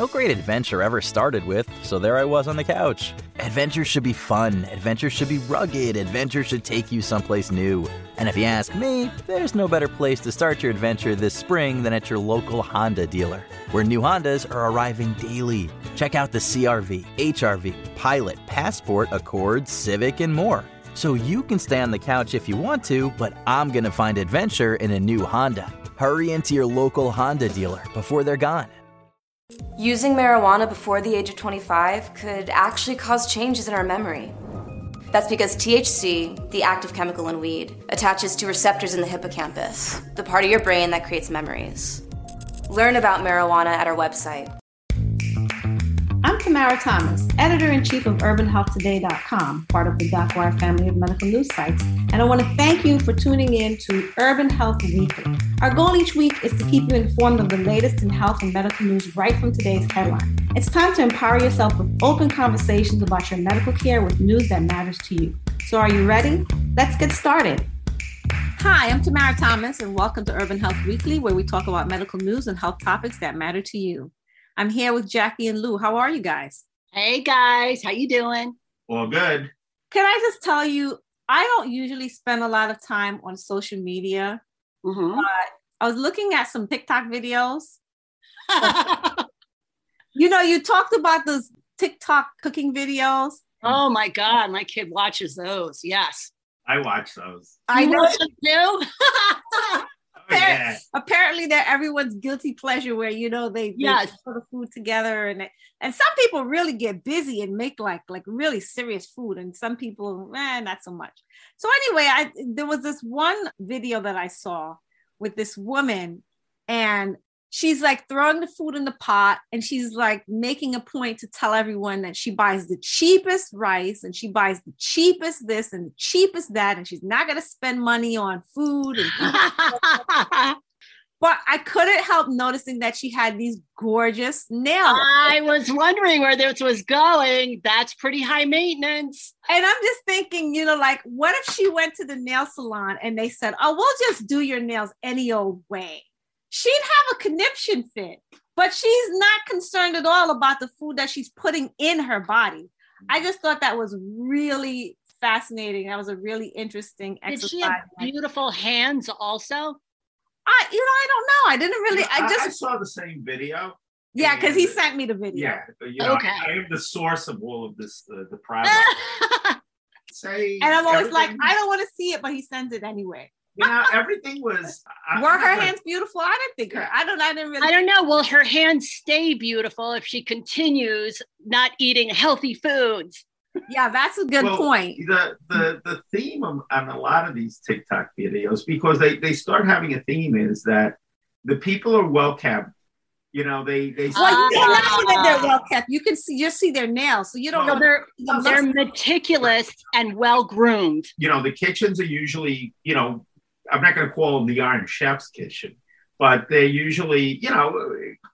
No great adventure ever started with, so there I was on the couch. Adventure should be fun, adventure should be rugged, adventure should take you someplace new. And if you ask me, there's no better place to start your adventure this spring than at your local Honda dealer, where new Hondas are arriving daily. Check out the CRV, HRV, Pilot, Passport, Accord, Civic, and more. So you can stay on the couch if you want to, but I'm gonna find adventure in a new Honda. Hurry into your local Honda dealer before they're gone. Using marijuana before the age of 25 could actually cause changes in our memory. That's because THC, the active chemical in weed, attaches to receptors in the hippocampus, the part of your brain that creates memories. Learn about marijuana at our website, I'm Tamara Thomas, editor in chief of UrbanHealthToday.com, part of the DocWire family of medical news sites. And I want to thank you for tuning in to Urban Health Weekly. Our goal each week is to keep you informed of the latest in health and medical news right from today's headline. It's time to empower yourself with open conversations about your medical care with news that matters to you. So, are you ready? Let's get started. Hi, I'm Tamara Thomas, and welcome to Urban Health Weekly, where we talk about medical news and health topics that matter to you. I'm here with Jackie and Lou. How are you guys? Hey guys, how you doing? Well, good. Can I just tell you, I don't usually spend a lot of time on social media. Mhm. But I was looking at some TikTok videos. You know, you talked about those TikTok cooking videos. oh my god, my kid watches those. Yes. I watch those. I know You know watch them too? Yeah. apparently they're everyone's guilty pleasure where you know they, they Yes. put the food together and it- and some people really get busy and make like like really serious food and some people eh, not so much so anyway i there was this one video that i saw with this woman and she's like throwing the food in the pot and she's like making a point to tell everyone that she buys the cheapest rice and she buys the cheapest this and the cheapest that and she's not going to spend money on food and but I couldn't help noticing that she had these gorgeous nails. I was wondering where this was going. That's pretty high maintenance. And I'm just thinking, you know, like, what if she went to the nail salon and they said, oh, we'll just do your nails any old way? She'd have a conniption fit, but she's not concerned at all about the food that she's putting in her body. I just thought that was really fascinating. That was a really interesting Did she have beautiful hands also? I, you know, I don't know. I didn't really, I I, just, saw the same video. yeah, because he sent me the video. Yeah, you know, Okay. I am the source of all of this, uh, the product. Say, And I'm always like, I don't want to see it, but he sends it anyway. You know, everything was. I- Were her not hands beautiful? I didn't think her. I don't. I didn't really. I don't know. Will her hands stay beautiful if she continues not eating healthy foods? Yeah, that's a good Well, point. The the the theme of, on a lot of these TikTok videos because they they start having a theme is that the people are well kept. You know, they they. Well, you can see that they're well kept. You can see just see their nails, so you don't No, know. So they're they're meticulous and well groomed. you know, the kitchens are usually, you know, I'm not going to call them the Iron Chef's kitchen, but they're usually, you know,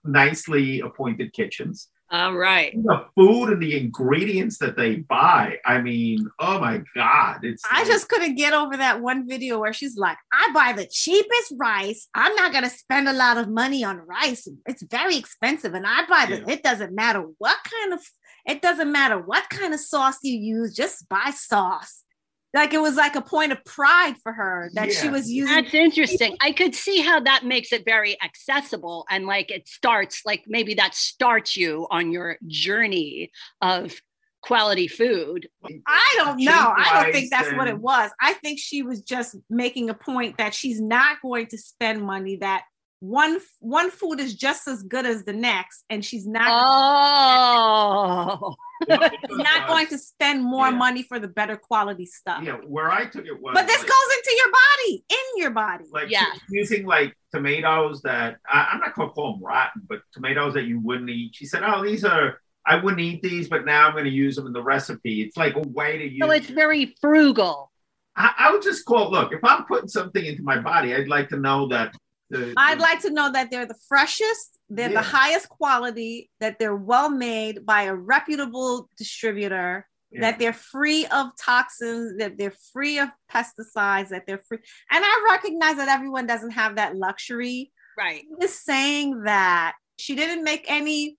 nicely appointed kitchens. All right. The food and the ingredients that they buy, I mean, oh my God. It's I just couldn't get over that one video where she's like, "I buy the cheapest rice. I'm not gonna spend a lot of money on rice. It's very expensive, and I buy the. Yeah. It doesn't matter what kind of. It doesn't matter what kind of sauce you use. Just buy sauce." Like it was like a point of pride for her that she was using. That's interesting. I could see how that makes it very accessible and like it starts, like maybe that starts you on your journey of quality food. I don't know. I don't think that's what it was. I think she was just making a point that she's not going to spend money that one one food is just as good as the next and she's not Oh, she's not going to spend more Yeah. money for the better quality stuff. Yeah, where I took it was. But this like, goes into your body, in your body. like Yeah. using like tomatoes that I, I'm not going to call them rotten, but tomatoes that you wouldn't eat. She said, "Oh, these are I wouldn't eat these, but now I'm going to use them in the recipe." It's like a way to use. so it's very frugal. I, I would just call. Look, if I'm putting something into my body, I'd like to know that The, I'd the- like to know that they're the freshest, they're Yeah. the highest quality, that they're well made by a reputable distributor, yeah. that they're free of toxins, that they're free of pesticides, that they're free. And I recognize that everyone doesn't have that luxury. Right. Just saying that she didn't make any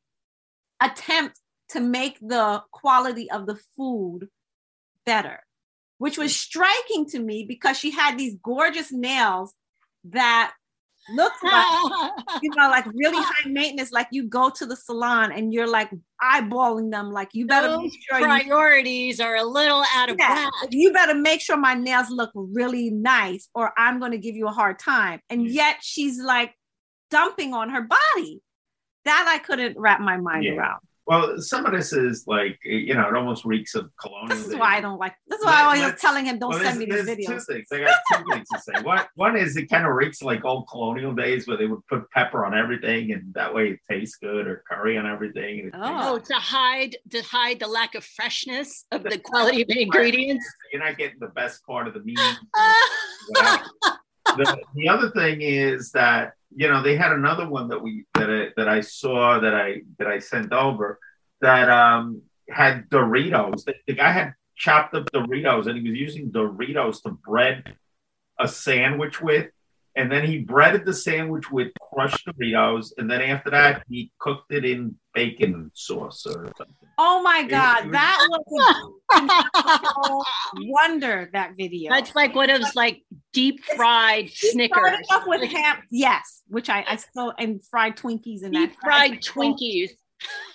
attempt to make the quality of the food better, which was striking to me because she had these gorgeous nails that looked like you know, like really high maintenance. Like you go to the salon and you're like eyeballing them. Like you better Those make sure you, priorities are a little out of Yeah, whack. you better make sure my nails look really nice, or I'm going to give you a hard time. And yet she's like dumping on her body. That I couldn't wrap my mind Yeah. around. Well, some of this is like you know, it almost reeks of colonial. This is why I don't like. This is why I Let- telling him don't Well, send me there's, these there's videos. Two things. I got two things to say. One, one is it kind of reeks like old colonial days where they would put pepper on everything, and that way it tastes good, or curry on everything. And it oh. tastes Oh, to hide to hide the lack of freshness of the quality of the ingredients. You're not getting the best part of the meat. the, the other thing is that you know they had another one that we that I, that I saw that I that I sent over that um had Doritos. The, the guy had chopped up Doritos and he was using Doritos to bread a sandwich with. And then he breaded the sandwich with crushed Doritos, and then after that he cooked it in bacon sauce or something. Oh my God, was- that was a wonder. That video. That's like one of those like deep fried Snickers. started off with ham, yes, which I I still and fried Twinkies and Deep that fried I- Twinkies.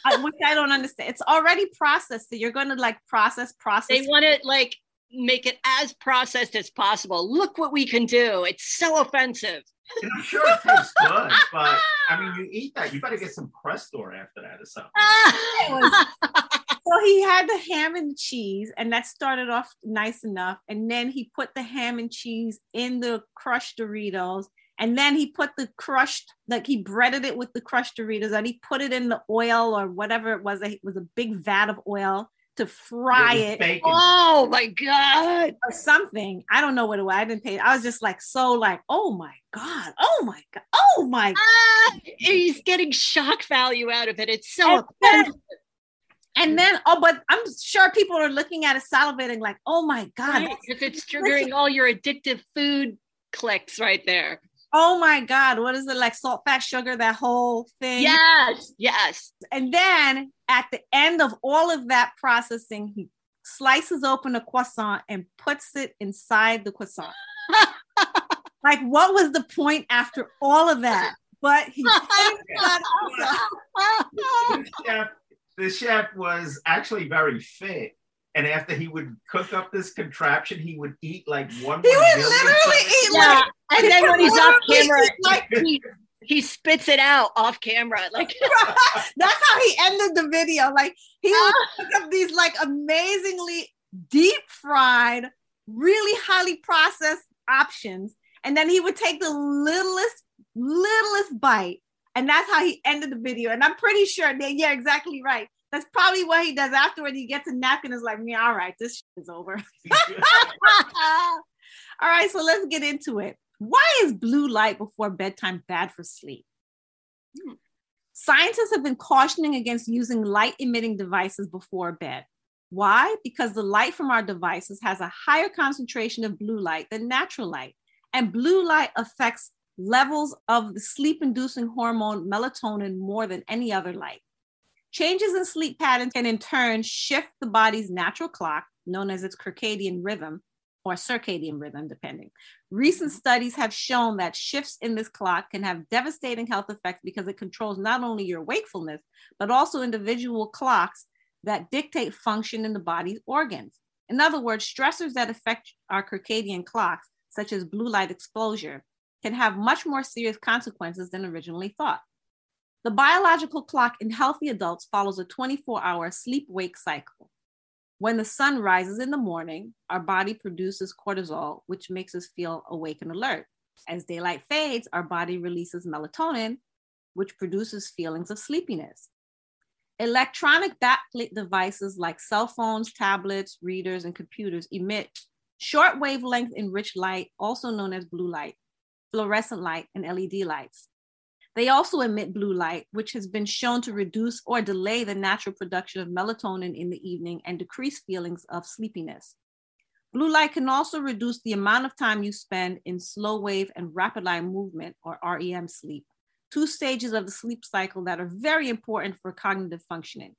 I- which I don't understand. It's already processed, so you're going to like process, process. They want it like make it as processed as possible. Look what we can do. It's so offensive. And I'm sure it tastes good, but I mean, you eat that, you better get some Crestor after that or something. so he had the ham and cheese, and that started off nice enough. And then he put the ham and cheese in the crushed Doritos. And then he put the crushed, like he breaded it with the crushed Doritos, and he put it in the oil or whatever it was. It was a big vat of oil to fry was it oh my god. or something. I don't know what it was. I didn't pay. I was just like so like, oh my god, oh my god, oh my. Ah, he's getting shock value out of it. It's so And then- offensive. And then oh, but I'm sure people are looking at it salivating like, oh my god, Right, If it's triggering all your addictive food clicks right there. oh my god, what is it like salt, fat, sugar, that whole thing? Yes, yes. And then at the end of all of that processing, he slices open a croissant and puts it inside the croissant. like, what was the point after all of that? But he the chef, the chef was actually very fit. And after he would cook up this contraption, he would eat like one. He would million literally something. eat yeah. like And then when he's off camera, like he, spits it out off camera. Like that's how he ended the video. Like he uh. would pick up these like amazingly deep fried, really highly processed options, and then he would take the littlest, littlest bite, and that's how he ended the video. And I'm pretty sure that yeah, exactly right. That's probably what he does afterward. He gets a napkin, and is like, yeah, all right, this is over. All right, so let's get into it. Why is blue light before bedtime bad for sleep? Hmm. Scientists have been cautioning against using light emitting devices before bed. Why? Because the light from our devices has a higher concentration of blue light than natural light. And blue light affects levels of the sleep inducing hormone melatonin more than any other light. Changes in sleep patterns can in turn shift the body's natural clock, known as its circadian rhythm or circadian rhythm, depending. Recent mm-hmm. studies have shown that shifts in this clock can have devastating health effects because it controls not only your wakefulness, but also individual clocks that dictate function in the body's organs. In other words, stressors that affect our circadian clocks, such as blue light exposure, can have much more serious consequences than originally thought. The biological clock in healthy adults follows a 24 hour sleep wake cycle. When the sun rises in the morning, our body produces cortisol, which makes us feel awake and alert. As daylight fades, our body releases melatonin, which produces feelings of sleepiness. Electronic backlit devices like cell phones, tablets, readers, and computers emit short wavelength enriched light, also known as blue light. fluorescent light, and LED lights. They also emit blue light, which has been shown to reduce or delay the natural production of melatonin in the evening and decrease feelings of sleepiness. Blue light can also reduce the amount of time you spend in slow wave and rapid eye movement or REM sleep, two stages of the sleep cycle that are very important for cognitive functioning.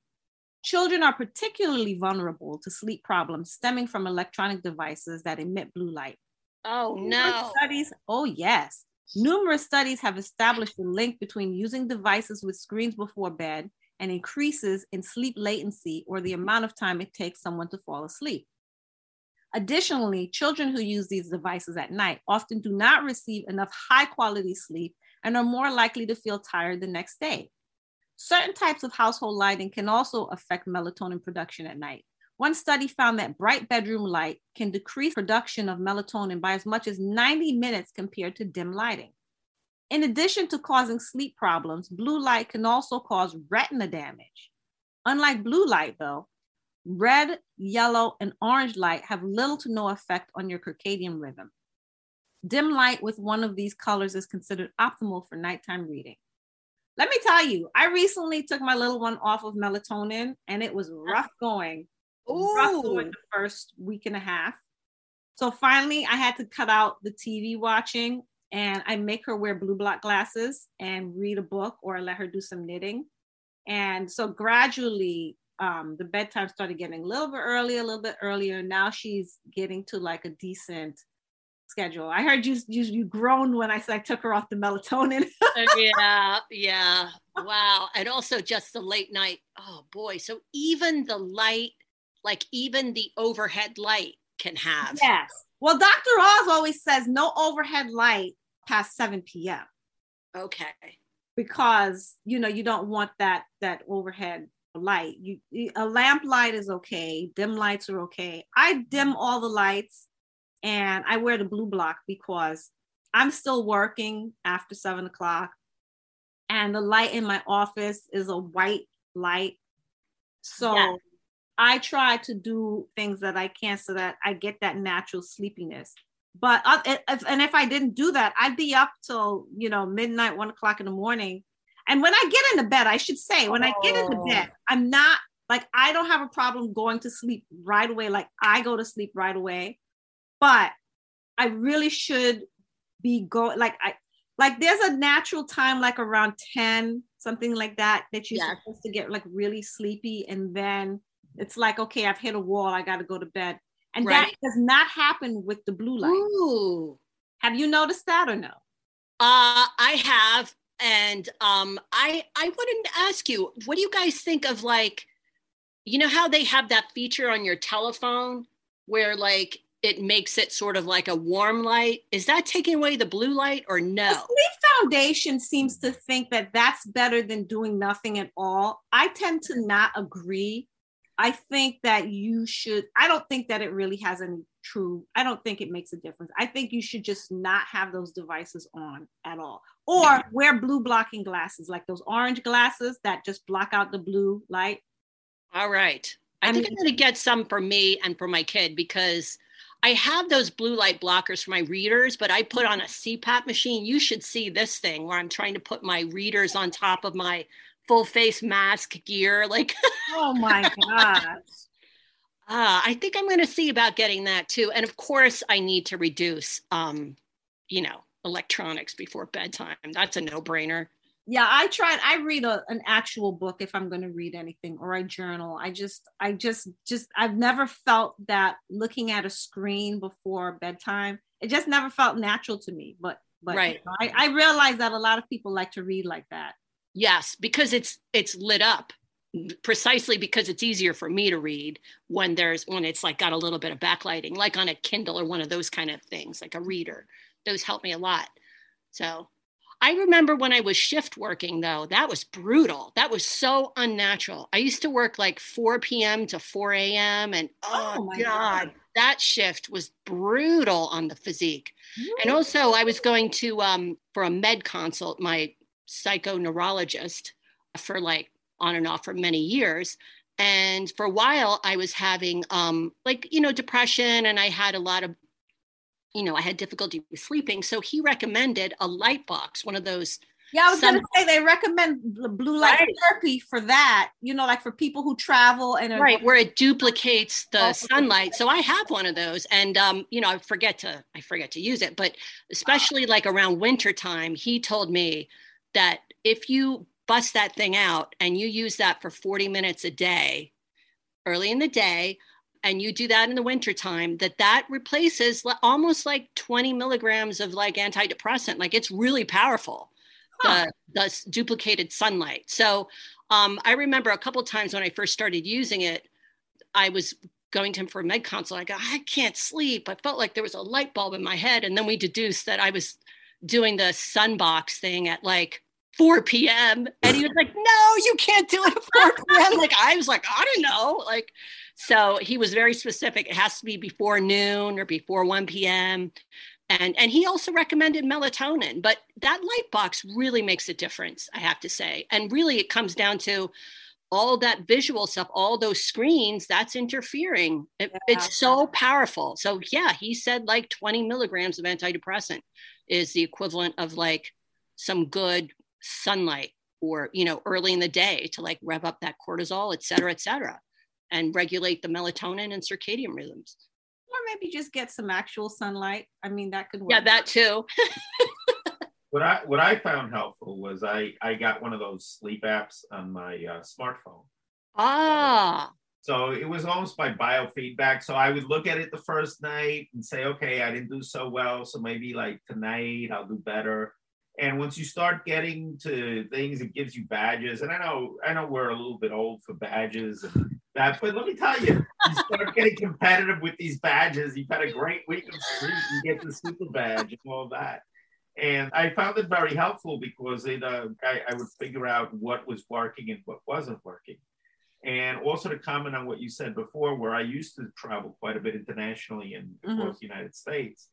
Children are particularly vulnerable to sleep problems stemming from electronic devices that emit blue light. Oh, no. Studies, oh, yes. Numerous studies have established a link between using devices with screens before bed and increases in sleep latency or the amount of time it takes someone to fall asleep. Additionally, children who use these devices at night often do not receive enough high quality sleep and are more likely to feel tired the next day. Certain types of household lighting can also affect melatonin production at night. One study found that bright bedroom light can decrease production of melatonin by as much as 90 minutes compared to dim lighting. In addition to causing sleep problems, blue light can also cause retina damage. Unlike blue light, though, red, yellow, and orange light have little to no effect on your circadian rhythm. Dim light with one of these colors is considered optimal for nighttime reading. Let me tell you, I recently took my little one off of melatonin and it was rough going. Ooh. The first week and a half. So finally, I had to cut out the TV watching and I make her wear blue block glasses and read a book or let her do some knitting. And so gradually, um, the bedtime started getting a little bit earlier, a little bit earlier. Now she's getting to like a decent schedule. I heard you you, you groaned when I said I took her off the melatonin. yeah, yeah. Wow. And also just the late night. Oh boy. So even the light, like even the overhead light can have. Yes. Well, Dr. Oz always says no overhead light past 7 p.m. Okay. Because you know you don't want that that overhead light. You a lamp light is okay. Dim lights are okay. I dim all the lights and I wear the blue block because I'm still working after seven o'clock, and the light in my office is a white light. So yeah. I try to do things that I can so that I get that natural sleepiness. But uh, if, and if I didn't do that, I'd be up till you know midnight, one o'clock in the morning. And when I get into bed, I should say, when oh. I get into bed, I'm not like I don't have a problem going to sleep right away. Like I go to sleep right away but I really should be going like I like there's a natural time like around 10 something like that that you're supposed to get like really sleepy and then it's like okay I've hit a wall I got to go to bed and right. that does not happen with the blue light. Ooh. Have you noticed that or no? Uh I have and um I I wanted to ask you what do you guys think of like you know how they have that feature on your telephone where like it makes it sort of like a warm light. Is that taking away the blue light or no? The Sleep Foundation seems to think that that's better than doing nothing at all. I tend to not agree. I think that you should, I don't think that it really has any true, I don't think it makes a difference. I think you should just not have those devices on at all or wear blue blocking glasses, like those orange glasses that just block out the blue light. All right. I, I think mean, I'm going to get some for me and for my kid because I have those blue light blockers for my readers, but I put on a CPAP machine. You should see this thing where I'm trying to put my readers on top of my full face mask gear. Like, oh my gosh. Uh, I think I'm going to see about getting that too. And of course, I need to reduce, um, you know, electronics before bedtime. That's a no brainer yeah i tried i read a, an actual book if i'm going to read anything or i journal i just i just just i've never felt that looking at a screen before bedtime it just never felt natural to me but but right. You know, I, I realize that a lot of people like to read like that yes because it's it's lit up precisely because it's easier for me to read when there's when it's like got a little bit of backlighting like on a kindle or one of those kind of things like a reader those help me a lot so I remember when I was shift working, though, that was brutal. That was so unnatural. I used to work like 4 p.m. to 4 a.m. And oh, oh my God, God, that shift was brutal on the physique. And also, I was going to, um, for a med consult, my psychoneurologist for like on and off for many years. And for a while, I was having um, like, you know, depression and I had a lot of you know, I had difficulty with sleeping. So he recommended a light box, one of those. Yeah, I was sun- gonna say they recommend bl- blue light Right. therapy for that. You know, like for people who travel and are right where it duplicates the Oh. sunlight so i have one of those and um you know i forget to i forget to use it but especially like around winter time he told me that if you bust that thing out and you use that for 40 minutes a day early in the day and you do that in the winter time that that replaces almost like 20 milligrams of like antidepressant like it's really powerful the, the duplicated sunlight so um, I remember a couple times when I first started using it, I was going to him for a med consult. I go, I can't sleep. I felt like there was a light bulb in my head. And then we deduced that I was doing the sunbox thing at like 4 p.m. And he was like, No, you can't do it at 4 p.m. Like I was like, I don't know. Like, so he was very specific. It has to be before noon or before 1 p.m. And and he also recommended melatonin, but that light box really makes a difference, I have to say. And really it comes down to all that visual stuff, all those screens, that's interfering. It- It's so powerful. So yeah, he said like 20 milligrams of antidepressant is the equivalent of like some good sunlight or you know early in the day to like rev up that cortisol, et cetera, et cetera, and regulate the melatonin and circadian rhythms. or maybe just get some actual sunlight. I mean, that could work. Yeah, that too. What I what I found helpful was I I got one of those sleep apps on my uh, smartphone. Ah, So it was almost by biofeedback. So I would look at it the first night and say, okay, I didn't do so well. So maybe like tonight I'll do better. And once you start getting to things, it gives you badges. And I know, I know we're a little bit old for badges and that, but let me tell you, you start getting competitive with these badges. You've had a great week of sleep, you get the super badge and all that. And I found it very helpful because it, uh, I, I would figure out what was working and what wasn't working. And also to comment on what you said before, where I used to travel quite a bit internationally and across the United States,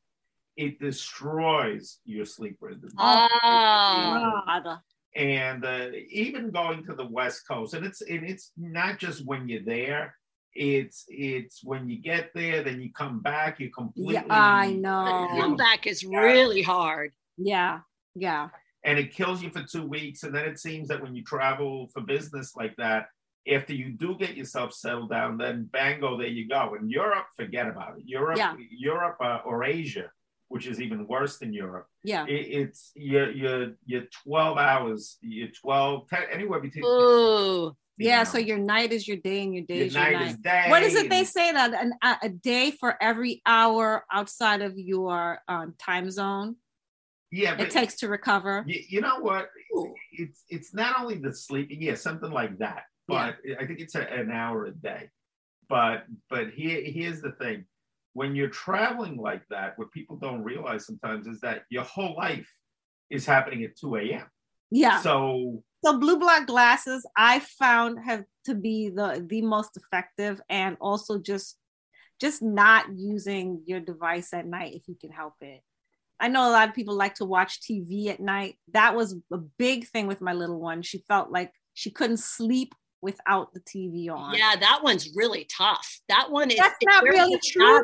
it destroys your sleep rhythm. ah, And uh, even going to the West Coast, and it's and it's not just when you're there. It's it's when you get there, then you come back, you completely. Yeah, I know. comeback is really hard. Yeah, yeah. and it kills you for two weeks. And then it seems that when you travel for business like that, after you do get yourself settled down, then bango, there you go. In Europe, forget about it. Europe, Yeah. Europe uh, or Asia, which is even worse than Europe. Yeah. It, it's you're, you're you're 12 hours, you're 12, 10, anywhere between. Ooh, Yeah. So your night is your day and your day your is your night night. is day. what is it they say that an, a, day for every hour outside of your um, time zone Yeah, it takes to recover? you, you know what? It's it's not only the sleeping, yeah, something like that. But I think it's a, an hour a day. But but here here's the thing: when you're traveling like that, what people don't realize sometimes is that your whole life is happening at 2 a.m. Yeah. So so blue black glasses i found have to be the the most effective and also just just not using your device at night if you can help it i know a lot of people like to watch tv at night that was a big thing with my little one she felt like she couldn't sleep without the tv on yeah, that one's really tough. That one is that's not really true.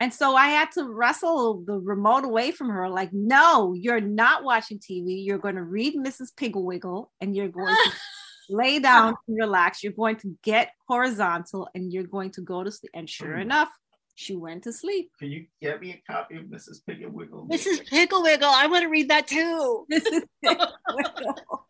And so I had to wrestle the remote away from her. Like, no, you're not watching TV. You're going to read Mrs. Piggle-Wiggle and you're going to lay down and relax. You're going to get horizontal and you're going to go to sleep. And sure Mm. enough, she went to sleep. can you get me a copy of Mrs. Piggy Wiggle? Mrs. Pickle Wiggle, I want to read that too. Mrs. Piggle-Wiggle.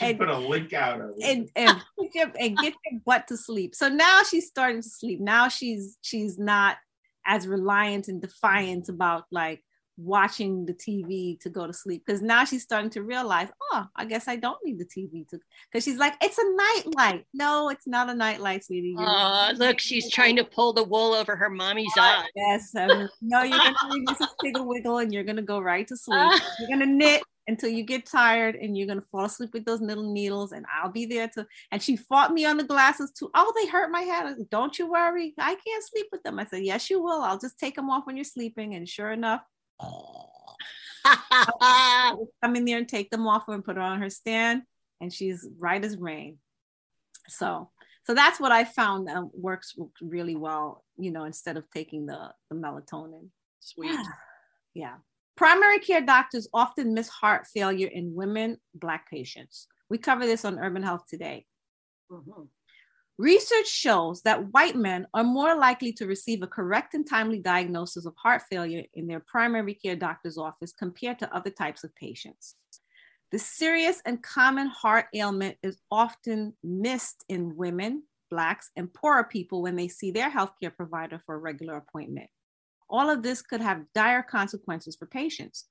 And- put a link out of it. and and, put and get your butt to sleep. So now she's starting to sleep. Now she's she's not as reliant and defiant about like watching the TV to go to sleep because now she's starting to realize, oh, I guess I don't need the TV to because she's like, it's a night light. No, it's not a night light, sweetie. You're- Uh, look, she's trying to pull the wool over her mommy's eye. Yes, um, no, you're gonna read Mrs. Wiggle and you're gonna go right to sleep. You're gonna knit until you get tired and you're gonna fall asleep with those little needles, and I'll be there to. And she fought me on the glasses too. Oh, they hurt my head. Said, Don't you worry, I can't sleep with them. I said, Yes, you will. I'll just take them off when you're sleeping. And sure enough, come in there and take them off and put her on her stand, and she's right as rain. So, so that's what I found uh, works really well. You know, instead of taking the the melatonin. Sweet. yeah. Primary care doctors often miss heart failure in women, Black patients. We cover this on Urban Health today. Mm-hmm. Research shows that white men are more likely to receive a correct and timely diagnosis of heart failure in their primary care doctor's office compared to other types of patients. The serious and common heart ailment is often missed in women, Blacks, and poorer people when they see their healthcare provider for a regular appointment. All of this could have dire consequences for patients.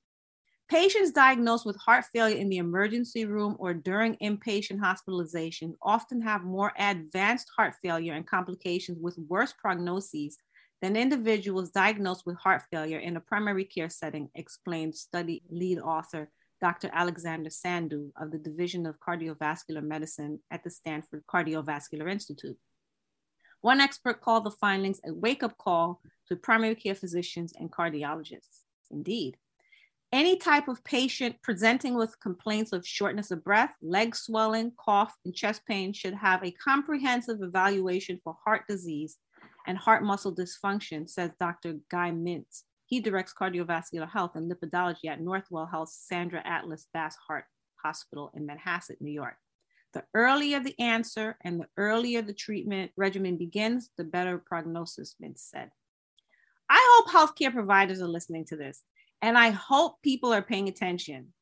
Patients diagnosed with heart failure in the emergency room or during inpatient hospitalization often have more advanced heart failure and complications with worse prognoses than individuals diagnosed with heart failure in a primary care setting, explained study lead author Dr. Alexander Sandhu of the Division of Cardiovascular Medicine at the Stanford Cardiovascular Institute. One expert called the findings a wake up call to primary care physicians and cardiologists. Indeed, any type of patient presenting with complaints of shortness of breath, leg swelling, cough, and chest pain should have a comprehensive evaluation for heart disease and heart muscle dysfunction, says Dr. Guy Mintz. He directs cardiovascular health and lipidology at Northwell Health Sandra Atlas Bass Heart Hospital in Manhasset, New York. The earlier the answer and the earlier the treatment regimen begins, the better prognosis, Mintz said. I hope healthcare providers are listening to this, and I hope people are paying attention.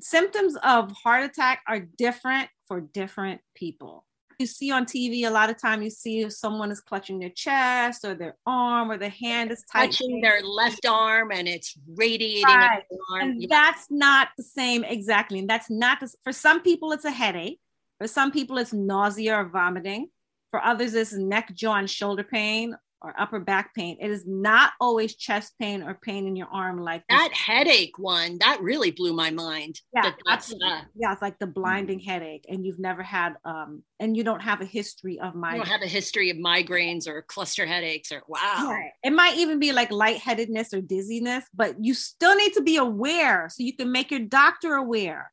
Symptoms of heart attack are different for different people you see on TV a lot of time you see if someone is clutching their chest or their arm or their hand is touching their left arm and it's radiating right. And yeah. that's not the same exactly. And that's not the, for some people it's a headache. For some people it's nausea or vomiting. For others it's neck, jaw, and shoulder pain or upper back pain. It is not always chest pain or pain in your arm like that this. headache one. That really blew my mind. Yeah, that, that's uh, yeah, it's like the blinding mm-hmm. headache, and you've never had um, and you don't have a history of migraines. You don't have a history of migraines or cluster headaches or wow. Right. It might even be like lightheadedness or dizziness, but you still need to be aware so you can make your doctor aware.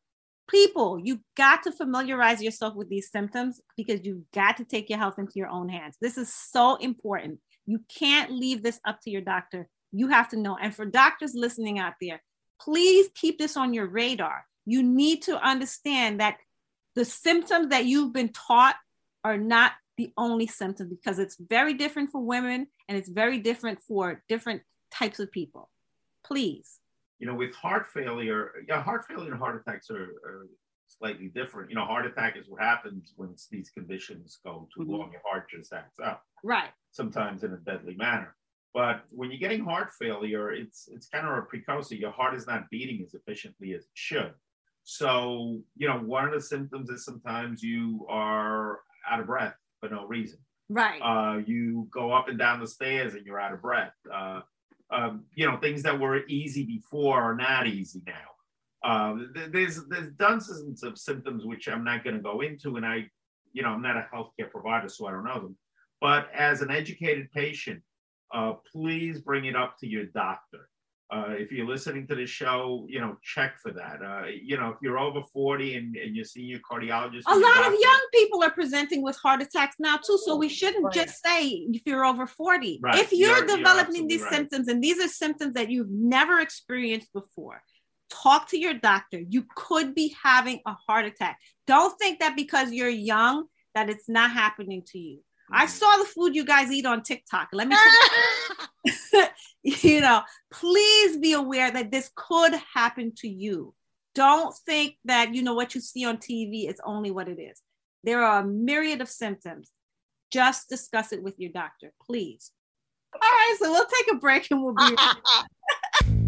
People, you got to familiarize yourself with these symptoms because you've got to take your health into your own hands. This is so important. You can't leave this up to your doctor. You have to know. And for doctors listening out there, please keep this on your radar. You need to understand that the symptoms that you've been taught are not the only symptom because it's very different for women and it's very different for different types of people. Please. You know, with heart failure, yeah, heart failure and heart attacks are, are slightly different. You know, heart attack is what happens when these conditions go too mm-hmm. long, your heart just acts up. Right sometimes in a deadly manner. But when you're getting heart failure, it's it's kind of a precursor. Your heart is not beating as efficiently as it should. So, you know, one of the symptoms is sometimes you are out of breath for no reason. Right. Uh, you go up and down the stairs and you're out of breath. Uh, um, you know, things that were easy before are not easy now. Uh, there's there's dozens of symptoms which I'm not going to go into, and I, you know, I'm not a healthcare provider, so I don't know them. But as an educated patient, uh, please bring it up to your doctor. Uh, if you're listening to the show, you know, check for that. Uh, you know, if you're over 40 and, and you're seeing your cardiologist, a lot doctor, of young people are presenting with heart attacks now too. So we shouldn't right. just say if you're over 40. Right. If you're, you're developing you're these right. symptoms and these are symptoms that you've never experienced before, talk to your doctor. You could be having a heart attack. Don't think that because you're young that it's not happening to you. I mm-hmm. saw the food you guys eat on TikTok. Let me, you, you know, please be aware that this could happen to you. Don't think that, you know, what you see on TV is only what it is. There are a myriad of symptoms. Just discuss it with your doctor, please. All right, so we'll take a break and we'll be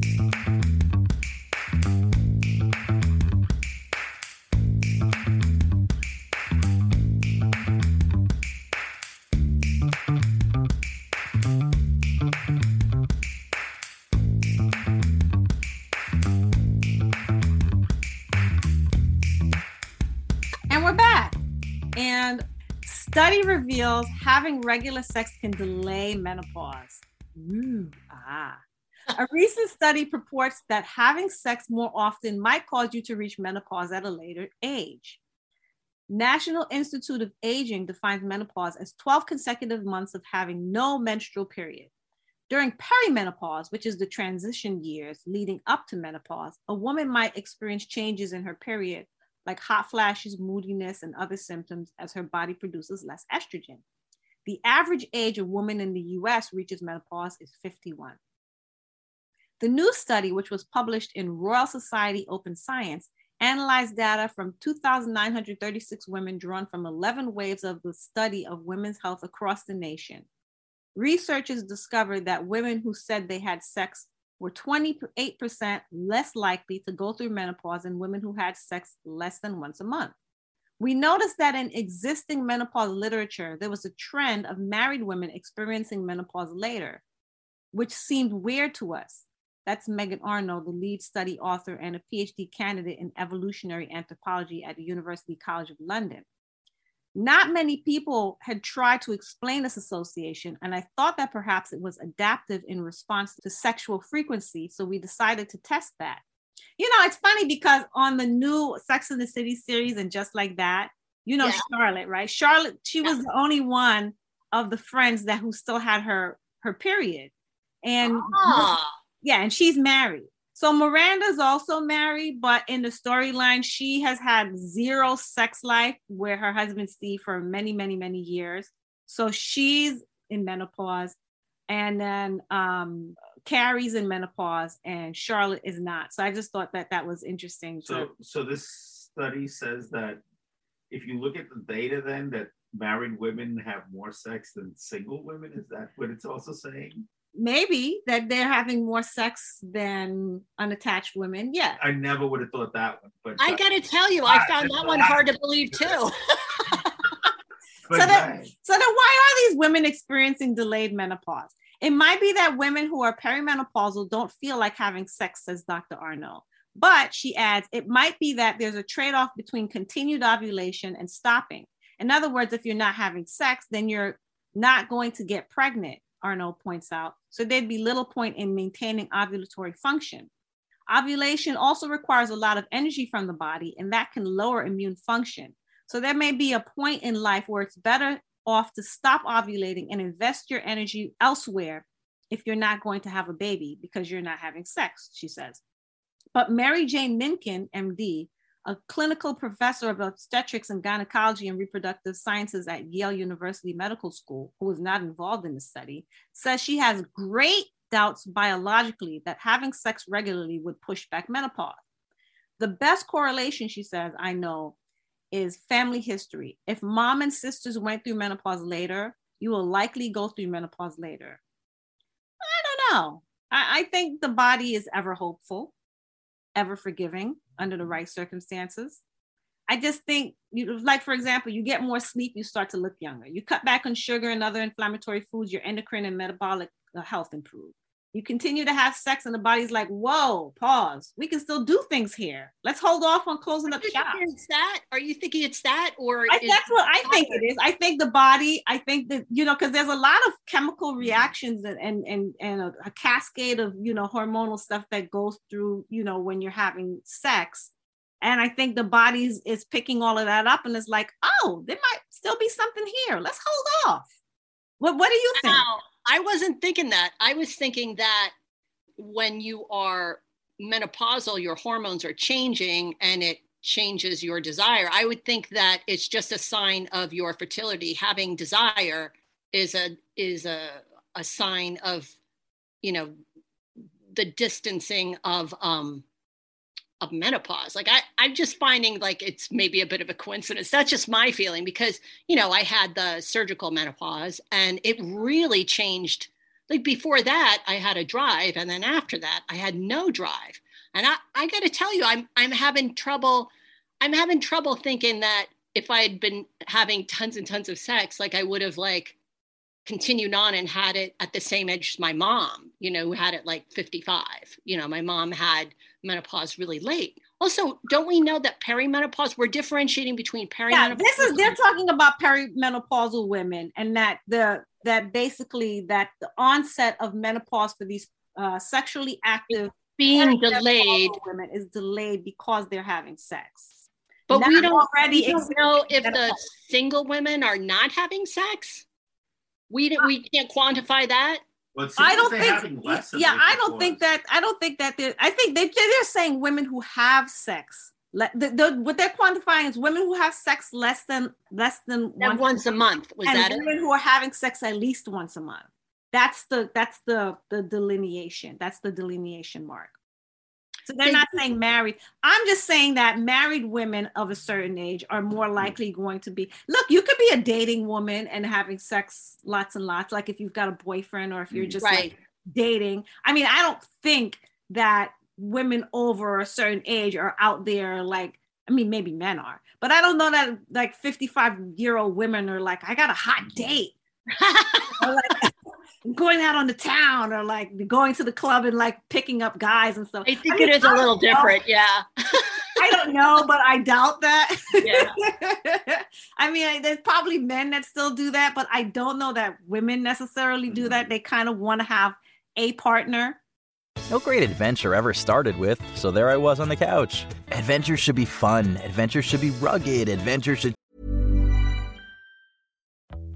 Study reveals having regular sex can delay menopause. Ooh, ah. A recent study purports that having sex more often might cause you to reach menopause at a later age. National Institute of Aging defines menopause as 12 consecutive months of having no menstrual period. During perimenopause, which is the transition years leading up to menopause, a woman might experience changes in her period, like hot flashes, moodiness, and other symptoms as her body produces less estrogen. The average age of women in the US reaches menopause is 51. The new study, which was published in Royal Society Open Science, analyzed data from 2,936 women drawn from 11 waves of the study of women's health across the nation. Researchers discovered that women who said they had sex were 28% less likely to go through menopause than women who had sex less than once a month. We noticed that in existing menopause literature, there was a trend of married women experiencing menopause later, which seemed weird to us. That's Megan Arnot, the lead study author and a PhD candidate in evolutionary anthropology at the University College of London. Not many people had tried to explain this association, and I thought that perhaps it was adaptive in response to sexual frequency, so we decided to test that. You know, it's funny because on the new Sex in the City series and just like that, you know, yeah. Charlotte, right? Charlotte, she was the only one of the friends that who still had her her period. And ah yeah, and she's married. So Miranda's also married, but in the storyline, she has had zero sex life with her husband Steve for many, many, many years. So she's in menopause, and then um, Carrie's in menopause, and Charlotte is not. So I just thought that that was interesting. So, so this study says that if you look at the data, then that married women have more sex than single women. Is that what it's also saying? Maybe that they're having more sex than unattached women. Yeah. I never would have thought that one. But I got to tell you, I found that one hard to believe too. so, that, so then why are these women experiencing delayed menopause? It might be that women who are perimenopausal don't feel like having sex, says Dr. Arnot. But she adds, it might be that there's a trade off between continued ovulation and stopping. In other words, if you're not having sex, then you're not going to get pregnant. Arnot points out, so there'd be little point in maintaining ovulatory function. Ovulation also requires a lot of energy from the body, and that can lower immune function. So there may be a point in life where it's better off to stop ovulating and invest your energy elsewhere if you're not going to have a baby because you're not having sex, she says. But Mary Jane Minkin, MD, a clinical professor of obstetrics and gynecology and reproductive sciences at Yale University Medical School, who was not involved in the study, says she has great doubts biologically that having sex regularly would push back menopause. The best correlation, she says, I know is family history. If mom and sisters went through menopause later, you will likely go through menopause later. I don't know. I, I think the body is ever hopeful, ever forgiving under the right circumstances. I just think, you like for example, you get more sleep, you start to look younger. You cut back on sugar and other inflammatory foods, your endocrine and metabolic uh, health improve. You continue to have sex, and the body's like, "Whoa, pause. We can still do things here. Let's hold off on closing up shop." It's that? Are you thinking it's that, or I, that's what I think it is? I think the body. I think that you know, because there's a lot of chemical mm-hmm. reactions and and and, and a, a cascade of you know hormonal stuff that goes through you know when you're having sex and I think the body is picking all of that up and it's like, oh, there might still be something here. Let's hold off. What what do you think? Now, I wasn't thinking that. I was thinking that when you are menopausal, your hormones are changing and it changes your desire. I would think that it's just a sign of your fertility. Having desire is a is a a sign of, you know, the distancing of um of menopause. Like I, I'm just finding like it's maybe a bit of a coincidence. That's just my feeling because, you know, I had the surgical menopause and it really changed. Like before that, I had a drive, and then after that, I had no drive. And I, I got to tell you, I'm, I'm having trouble. I'm having trouble thinking that if I had been having tons and tons of sex, like I would have like continued on and had it at the same age as my mom, you know, who had it like 55. You know, my mom had menopause really late. Also, don't we know that perimenopause, we're differentiating between perimenopause. Yeah, this is they're talking about perimenopausal women and that the that basically that the onset of menopause for these uh, sexually active being delayed women is delayed because they're having sex. But we don't already we don't know if menopause. the single women are not having sex. We we can't quantify that. Well, I don't think. Yeah, I don't think that. I don't think that. I think they they're saying women who have sex. The, the, what they're quantifying is women who have sex less than less than once, once a month. Was and that women it? who are having sex at least once a month. That's the that's the the delineation. That's the delineation mark. So they're not saying married. I'm just saying that married women of a certain age are more mm. likely going to be. Look, you could be a dating woman and having sex lots and lots, like if you've got a boyfriend or if you're mm. just right. like dating. I mean, I don't think that women over a certain age are out there like, I mean, maybe men are, but I don't know that like 55 year old women are like, I got a hot mm-hmm. date. like, going out on the town or like going to the club and like picking up guys and stuff. I think I mean, it is a little different, yeah. I don't know, but I doubt that. Yeah. I mean, there's probably men that still do that, but I don't know that women necessarily do that. Mm-hmm. They kind of want to have a partner. No great adventure ever started with, so there I was on the couch. Adventure should be fun. Adventure should be rugged. Adventure should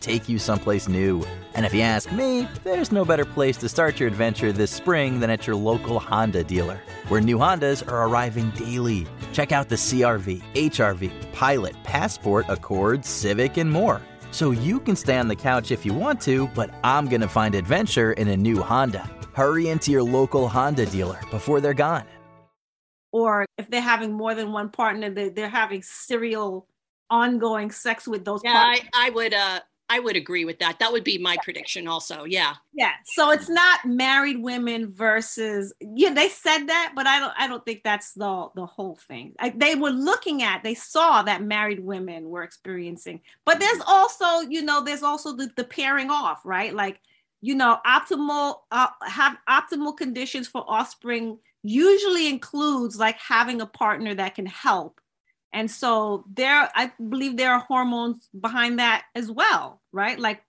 Take you someplace new. And if you ask me, there's no better place to start your adventure this spring than at your local Honda dealer, where new Hondas are arriving daily. Check out the CRV, HRV, Pilot, Passport, Accord, Civic, and more so you can stay on the couch if you want to, but I'm going to find adventure in a new Honda. Hurry into your local Honda dealer before they're gone. Or if they're having more than one partner, they're having serial ongoing sex with those yeah, partners. I, I would uh I would agree with that. That would be my prediction also. Yeah. Yeah. So it's not married women versus yeah, they said that, but I don't I don't think that's the the whole thing. I, they were looking at, they saw that married women were experiencing. But there's also, you know, there's also the, the pairing off, right? Like, you know, optimal uh, have optimal conditions for offspring usually includes like having a partner that can help and so there, I believe there are hormones behind that as well, right? Like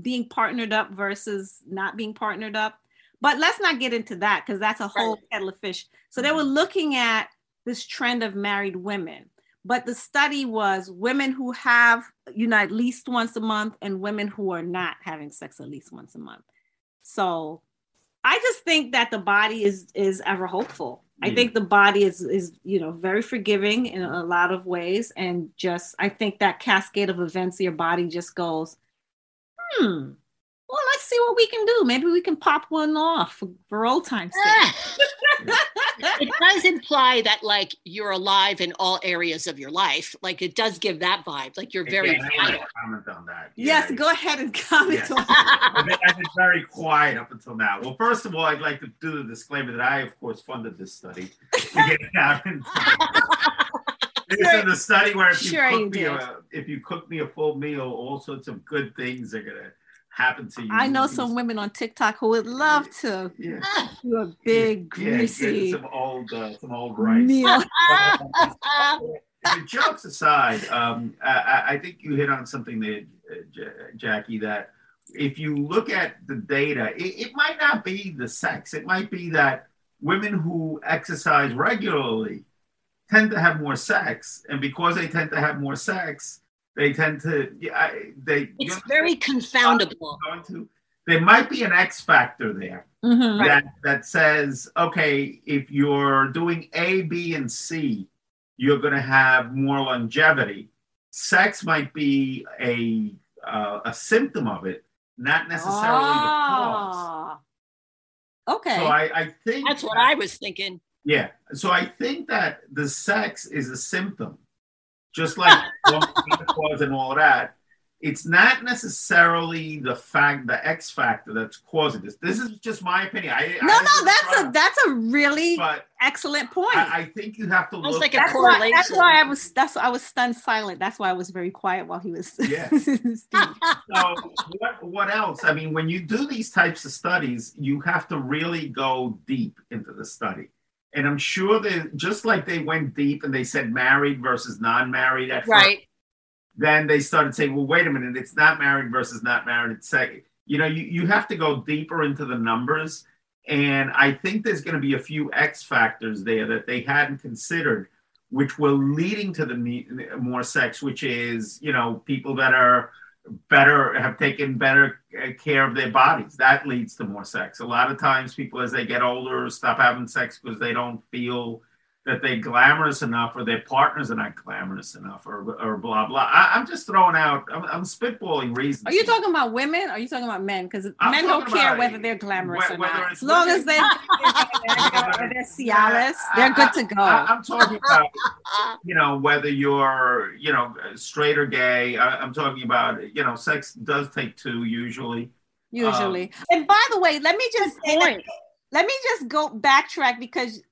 being partnered up versus not being partnered up. But let's not get into that because that's a whole right. kettle of fish. So they mm-hmm. were looking at this trend of married women. But the study was women who have, you know, at least once a month and women who are not having sex at least once a month. So I just think that the body is is ever hopeful I think the body is is you know very forgiving in a lot of ways, and just I think that cascade of events, your body just goes, hmm. Well, let's see what we can do. Maybe we can pop one off for, for old times' sake. it does imply that like you're alive in all areas of your life. Like it does give that vibe. Like you're very yeah, vital. comment on that. Yeah. Yes, go ahead and comment yeah. on that. I've been very quiet up until now. Well, first of all, I'd like to do the disclaimer that I, of course, funded this study to get it out. This is the study where if you, sure cook you me a, if you cook me a full meal, all sorts of good things are gonna happen to you. I know some women on TikTok who would love to yeah. do a big yeah, greasy yeah, some old uh, some old rice meal. jokes aside, um, I, I, think you hit on something that uh, Jackie that if you look at the data, it, it might not be the sex. It might be that women who exercise regularly tend to have more sex, and because they tend to have more sex, they tend to yeah they it's very confoundable to there might be an X factor there Mhm. that that says, okay, if you're doing A, B, and C, you're going to have more longevity. Sex might be a uh, a symptom of it, not necessarily the cause. Ah. Okay. So I, I think That's what that- I was thinking. Yeah. So I think that the sex is a symptom, just like menopause and all that. It's not necessarily the fact, the X factor that's causing this. This is just my opinion. I, no, I no, that's a that's a really but excellent point. I, I think you have to look. like a that's why that's why I was that's why I was stunned silent. That's why I was very quiet while he was Yeah. so what, what else? I mean, when you do these types of studies, you have to really go deep into the study. And I'm sure that just like they went deep and they said married versus non-married at first, Right. then they started saying, well, wait a minute, it's not married versus not married. It's second. You know, you, you have to go deeper into the numbers. And I think there's going to be a few X factors there that they hadn't considered, which were leading to the more sex, which is, you know, people that are better, have taken better care of their bodies. That leads to more sex. A lot of times people, as they get older, stop having sex because they don't feel that they're glamorous enough or their partners are not glamorous enough or, or blah blah. I, I'm just throwing out. I'm, I'm spitballing reasons. Are you talking about women? Or are you talking about men? Because men don't care about whether they're glamorous whe- or not. As long as they're they're, they're Cialis, they're good to go. I, am talking about you know whether you're you know straight or gay. I, I'm talking about you know sex does take two usually. usually. Um, and by the way, let me just say that, let me just go backtrack because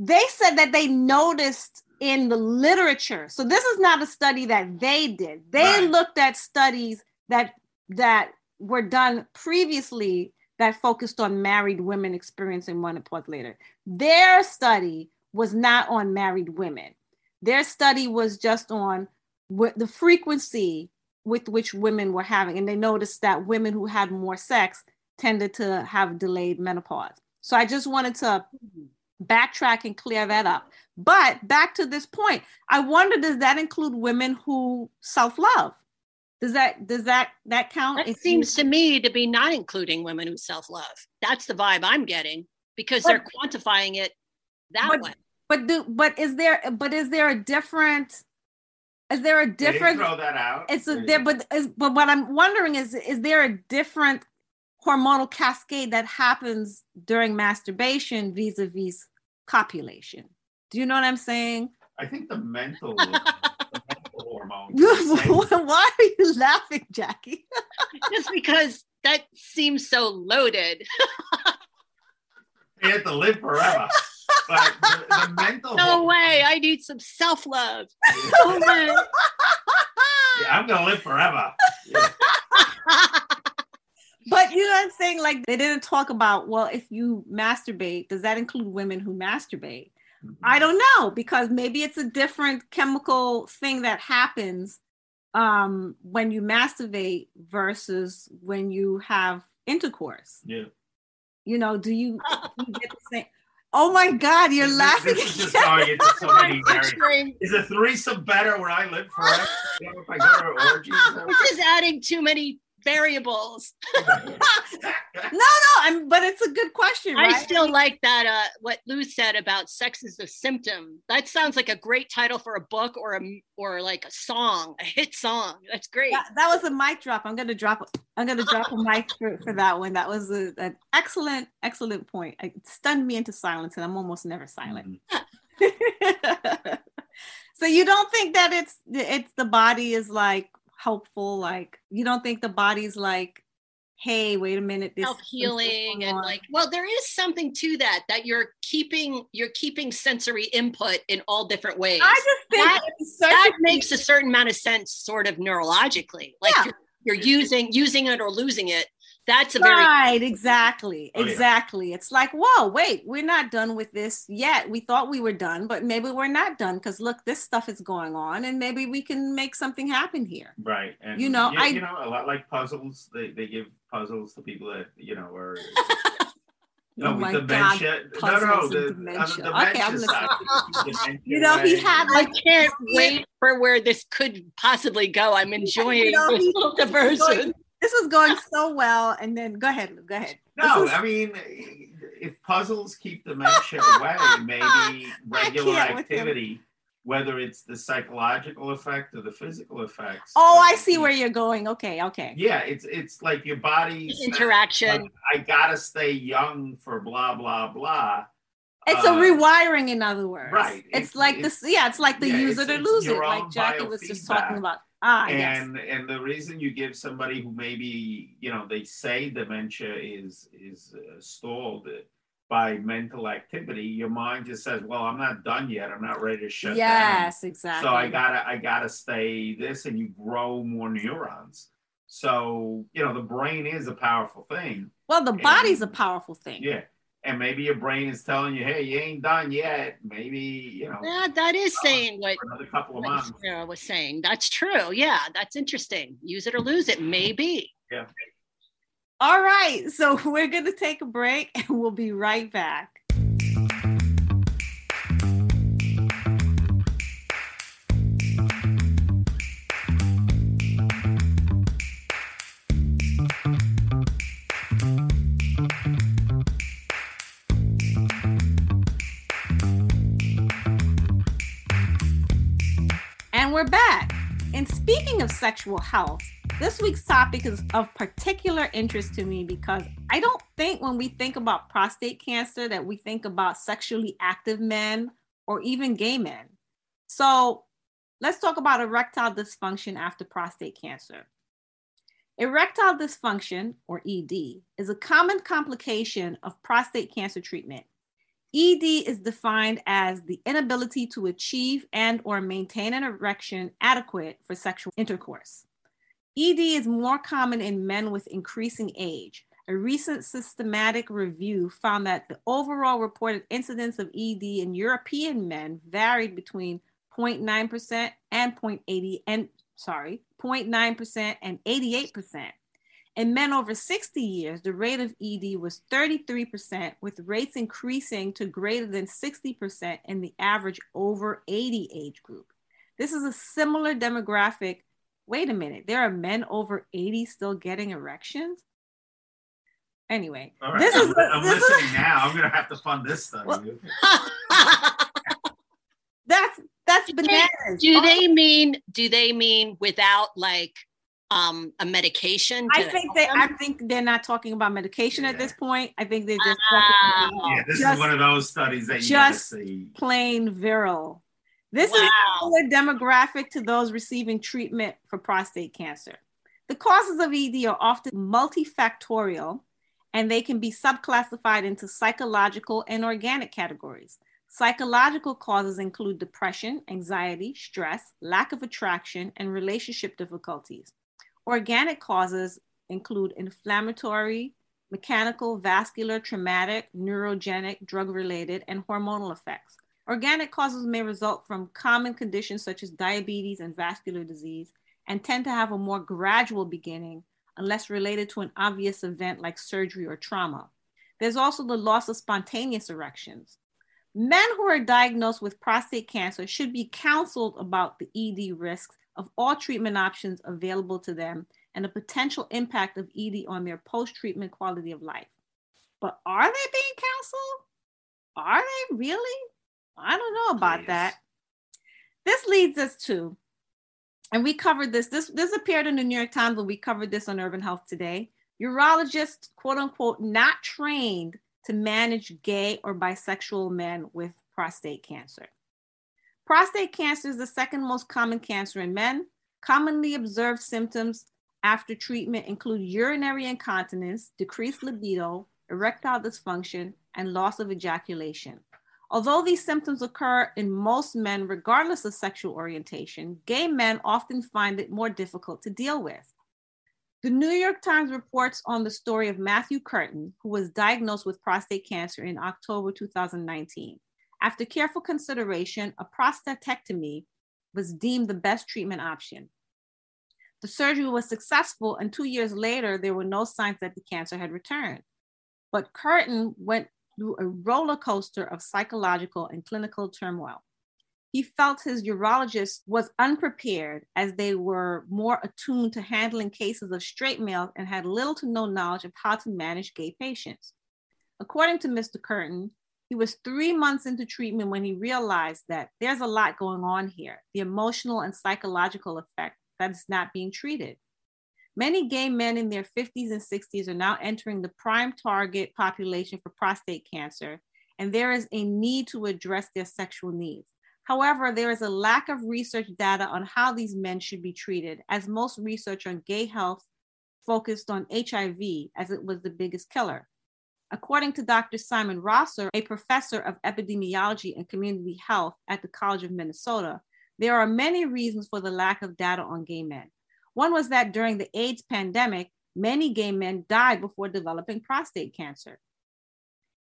they said that they noticed in the literature. So this is not a study that they did. They Right. looked at studies that that were done previously that focused on married women experiencing menopause later. Their study was not on married women. Their study was just on the frequency with which women were having, and they noticed that women who had more sex tended to have delayed menopause. So I just wanted to mm-hmm. Backtrack and clear that up. But back to this point, I wonder does that include women who self-love? Does that does that that count? That If you- seems to me to be not including women who self-love. That's the vibe I'm getting because they're quantifying it that But- way. but do but is there but is there a different is there a They didn't different throw that out. it's a They- there but is but what i'm wondering is is there a different hormonal cascade that happens during masturbation vis-a-vis copulation do you know what i'm saying I think the mental, the mental hormones. are the same. why are you laughing jackie Just because that seems so loaded. They have to live forever. But the, the mental. No way. I need some self-love. No oh way. Yeah, I'm gonna live forever. Yeah. But you know what i'm saying like they didn't talk about well if you masturbate does that include women who masturbate I don't know because maybe it's a different chemical thing that happens um, when you masturbate versus when you have intercourse. Yeah. You know, do you, do you get the same? Oh my God, you're This- laughing. This is just going into so many very. Picturing- Is a threesome better where I live forever? You know, if I go to orgies? We're just adding too many variables. no, no, I'm, but it's a good question, right? I still like that. Uh, what Lou said about sex is a symptom. That sounds like a great title for a book or a or like a song, a hit song. That's great. that, that was a mic drop. I'm gonna drop. I'm gonna drop a mic for, for that one. That was a, an excellent, excellent point. It stunned me into silence, and I'm almost never silent. Mhm. so you don't think that it's it's the body is like helpful? Like you don't think the body's like, hey, wait a minute, this self healing and like well there is something to that that you're keeping you're keeping sensory input in all different ways I just think that- that makes a certain amount of sense sort of neurologically like Yeah. you're, you're using using it or losing it that's a very right exactly Oh, yeah. exactly it's like whoa wait we're not done with this yet we thought we were done but maybe we're not done because look this stuff is going on and maybe we can make something happen here Right. And You know, you, I- you know, a lot like puzzles, they, they give puzzles to people that, you know, are no, Oh with my dementia. God, no, no, puzzles the, and on the dementia. dementia Okay, I'm side, dementia You know, he way. had i like can't wait for where this could possibly go i'm enjoying know, this little diversion no this was going so well, and then go ahead, go ahead. No, is, I mean, if puzzles keep the dementia away, maybe regular activity, whether it's the psychological effect or the physical effects. Oh, I see where you're going. Okay, okay. Yeah, it's it's like your body interaction. Like, I gotta stay young for blah blah blah. It's uh, a rewiring, in other words. Right. It's, it's like this. Yeah, it's like the yeah, use it or lose it, like Jackie was just talking about. Ah, and yes. and the reason you give somebody who maybe you know they say dementia is is uh, stalled by mental activity, your mind just says, "Well, I'm not done yet. I'm not ready to shut yes, down." Yes, exactly. So I gotta I gotta stay this, and you grow more neurons. So you know the brain is a powerful thing. Well, the body's a powerful thing. Yeah and maybe your brain is telling you, "Hey, you ain't done yet." Maybe you know. Yeah, that is uh, saying what another couple of months. Sarah was saying. That's true. Yeah, that's interesting. Use it or lose it. Maybe. Yeah. All right, so we're gonna take a break, and we'll be right back. Back. And speaking of sexual health, this week's topic is of particular interest to me because I don't think when we think about prostate cancer that we think about sexually active men or even gay men. So let's talk about erectile dysfunction after prostate cancer. Erectile dysfunction, or ED, is a common complication of prostate cancer treatment ED is defined as the inability to achieve and or maintain an erection adequate for sexual intercourse. ED is more common in men with increasing age. A recent systematic review found that the overall reported incidence of ED in European men varied between 0.9% and 0.80 and sorry, 0.9% and 88%. In men over 60 years, the rate of ED was 33%, with rates increasing to greater than 60% in the average over 80 age group. This is a similar demographic. Wait a minute, there are men over 80 still getting erections? Anyway, this I'm, is I'm this listening is, now. I'm gonna have to fund this study. Well, that's that's bananas. Do they mean do they mean without like um, a medication? I think they. Them? I think they're not talking about medication yeah. at this point. I think they're just. Uh, yeah, this just, is one of those studies that you just see. plain virile. This wow. is a demographic to those receiving treatment for prostate cancer. The causes of ED are often multifactorial, and they can be subclassified into psychological and organic categories. Psychological causes include depression, anxiety, stress, lack of attraction, and relationship difficulties. Organic causes include inflammatory, mechanical, vascular, traumatic, neurogenic, drug related, and hormonal effects. Organic causes may result from common conditions such as diabetes and vascular disease and tend to have a more gradual beginning unless related to an obvious event like surgery or trauma. There's also the loss of spontaneous erections. Men who are diagnosed with prostate cancer should be counseled about the ED risks of all treatment options available to them and the potential impact of ED on their post treatment quality of life. But are they being counseled? Are they really? I don't know about Please. that. This leads us to, and we covered this, this, this appeared in the New York Times when we covered this on Urban Health Today. Urologists, quote unquote, not trained to manage gay or bisexual men with prostate cancer. Prostate cancer is the second most common cancer in men. Commonly observed symptoms after treatment include urinary incontinence, decreased libido, erectile dysfunction, and loss of ejaculation. Although these symptoms occur in most men, regardless of sexual orientation, gay men often find it more difficult to deal with. The New York Times reports on the story of Matthew Curtin, who was diagnosed with prostate cancer in October 2019. After careful consideration, a prostatectomy was deemed the best treatment option. The surgery was successful, and two years later, there were no signs that the cancer had returned. But Curtin went through a roller coaster of psychological and clinical turmoil. he felt his urologist was unprepared as they were more attuned to handling cases of straight males and had little to no knowledge of how to manage gay patients. According to Mr. Curtin, he was three months into treatment when he realized that there's a lot going on here the emotional and psychological effect that is not being treated. Many gay men in their 50s and 60s are now entering the prime target population for prostate cancer, and there is a need to address their sexual needs. However, there is a lack of research data on how these men should be treated, as most research on gay health focused on HIV as it was the biggest killer. According to Dr. Simon Rosser, a professor of epidemiology and community health at the College of Minnesota, there are many reasons for the lack of data on gay men. One was that during the AIDS pandemic, many gay men died before developing prostate cancer.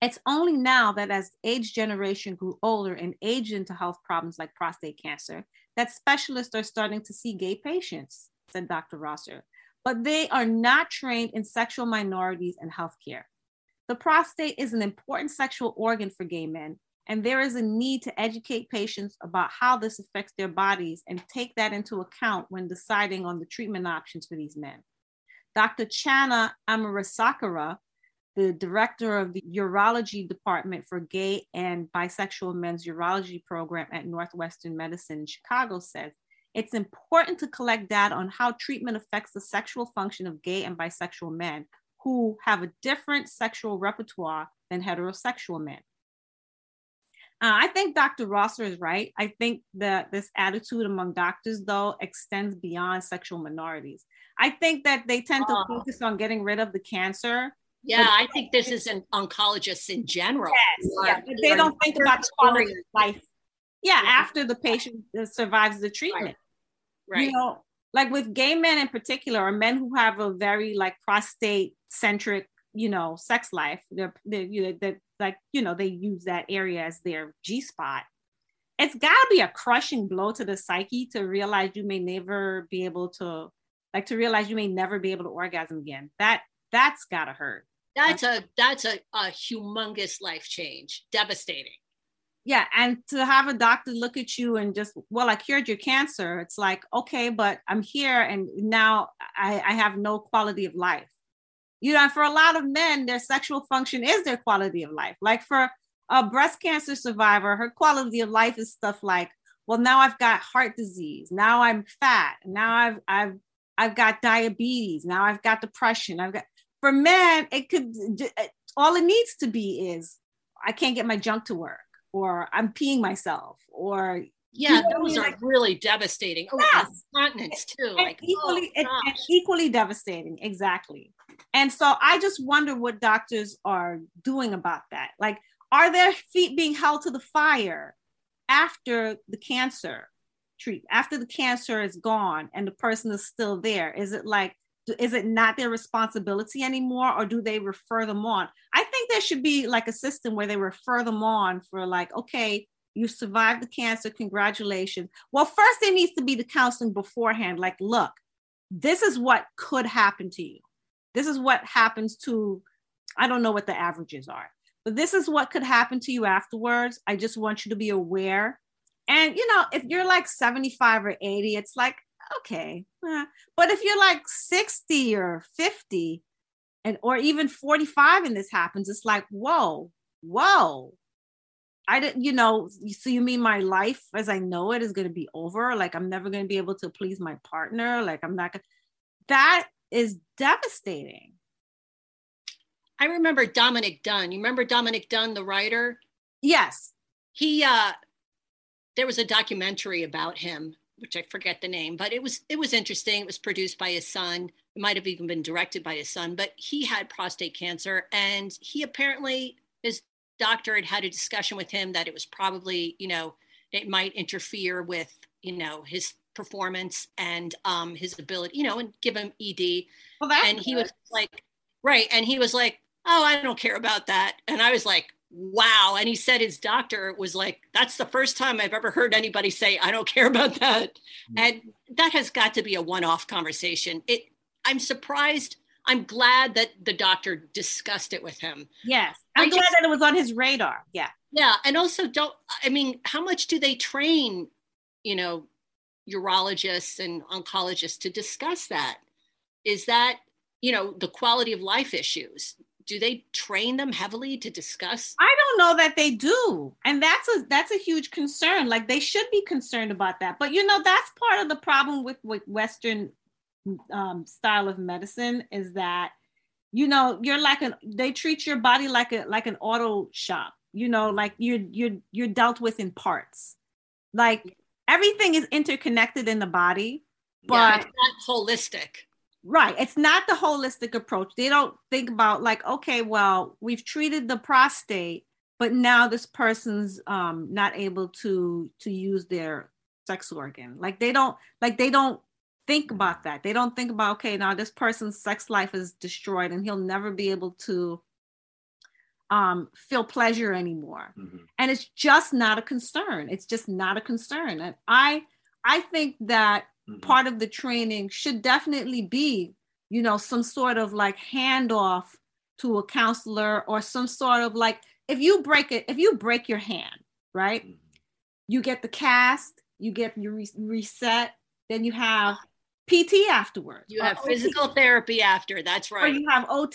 It's only now that as age generation grew older and aged into health problems like prostate cancer, that specialists are starting to see gay patients, said Dr. Rosser. But they are not trained in sexual minorities and healthcare. The prostate is an important sexual organ for gay men, and there is a need to educate patients about how this affects their bodies and take that into account when deciding on the treatment options for these men. Dr. Channa Amarasekera the director of the urology department for gay and bisexual men's urology program at Northwestern Medicine in Chicago says it's important to collect data on how treatment affects the sexual function of gay and bisexual men who have a different sexual repertoire than heterosexual men. Uh, I think Dr. Rosser is right. I think that this attitude among doctors, though, extends beyond sexual minorities. I think that they tend to focus on getting rid of the cancer yeah, I think this is an oncologists in general. Yes, yeah. they don't think about the quality of life. Yeah, yeah, after the patient survives the treatment. Right. right. You know, like with gay men in particular, or men who have a very like prostate centric, you know, sex life. They're, they're you know, they're, like you know they use that area as their G spot. It's got to be a crushing blow to the psyche to realize you may never be able to, like, to realize you may never be able to orgasm again. That that's gotta hurt that's a that's a, a humongous life change devastating yeah and to have a doctor look at you and just well i cured your cancer. It's like okay but i'm here and now i, I have no quality of life. You know for a lot of men their sexual function is their quality of life. Like for a breast cancer survivor her quality of life is stuff like well now i've got heart disease. Now i'm fat. Now i've i've i've got diabetes. Now i've got depression. I've got for men, it could all it needs to be is I can't get my junk to work, or I'm peeing myself, or yeah, those are like, really devastating. Oh, yes. continents too, and like oh, equally, oh, equally devastating. Exactly. And so I just wonder what doctors are doing about that. Like, are their feet being held to the fire after the cancer treat, after the cancer is gone and the person is still there? Is it like is it not their responsibility anymore or do they refer them on? I think there should be like a system where they refer them on for like okay you survived the cancer congratulations. Well first there needs to be the counseling beforehand like look this is what could happen to you. This is what happens to i don't know what the averages are but this is what could happen to you afterwards. I just want you to be aware. And you know if you're like 75 or 80 it's like okay. But if you're like 60 or 50 and or even 45 and this happens, it's like, whoa, whoa. I didn't, you know, so you mean my life as I know it is going to be over? Like I'm never going to be able to please my partner. Like I'm not going to, that is devastating. I remember Dominic Dunne. You remember Dominic Dunne, the writer? Yes. He, uh, there was a documentary about him which I forget the name, but it was it was interesting. It was produced by his son. It might have even been directed by his son, but he had prostate cancer, and he apparently his doctor had had a discussion with him that it was probably you know it might interfere with you know his performance and um his ability you know and give him ed well, and he good. was like right and he was like oh i don't care about that and i was like wow. And he said his doctor was like, that's the first time I've ever heard anybody say, I don't care about that. Mm-hmm. And that has got to be a one off conversation. It, I'm surprised I'm glad that the doctor discussed it with him. Yes. I'm I glad just- that it was on his radar. Yeah. Yeah, and also don't I mean, how much do they train, you know, urologists and oncologists to discuss that? Is that, you know, the quality of life issues? Do they train them heavily to discuss? I don't know that they do. And that's a that's a huge concern. Like they should be concerned about that. But you know, that's part of the problem with with Western um, style of medicine is that you know you're like an they treat your body like a like an auto shop you know like you're you're you're dealt with in parts like everything is interconnected in the body yeah, but it's not holistic. Right. It's not the holistic approach. They don't think about like okay well we've treated the prostate but now this person's um not able to to use their sex organ. Like they don't like they don't think about that. They don't think about okay now this person's sex life is destroyed and he'll never be able to um feel pleasure anymore. Mhm. and it's just not a concern. It's just not a concern. And i i think that Mhm. part of the training should definitely be you know some sort of like handoff to a counselor or some sort of like if you break it if you break your hand right Mhm. you get the cast you get your re- reset then you have pt afterwards You have OT, physical therapy after. That's right. or you have ot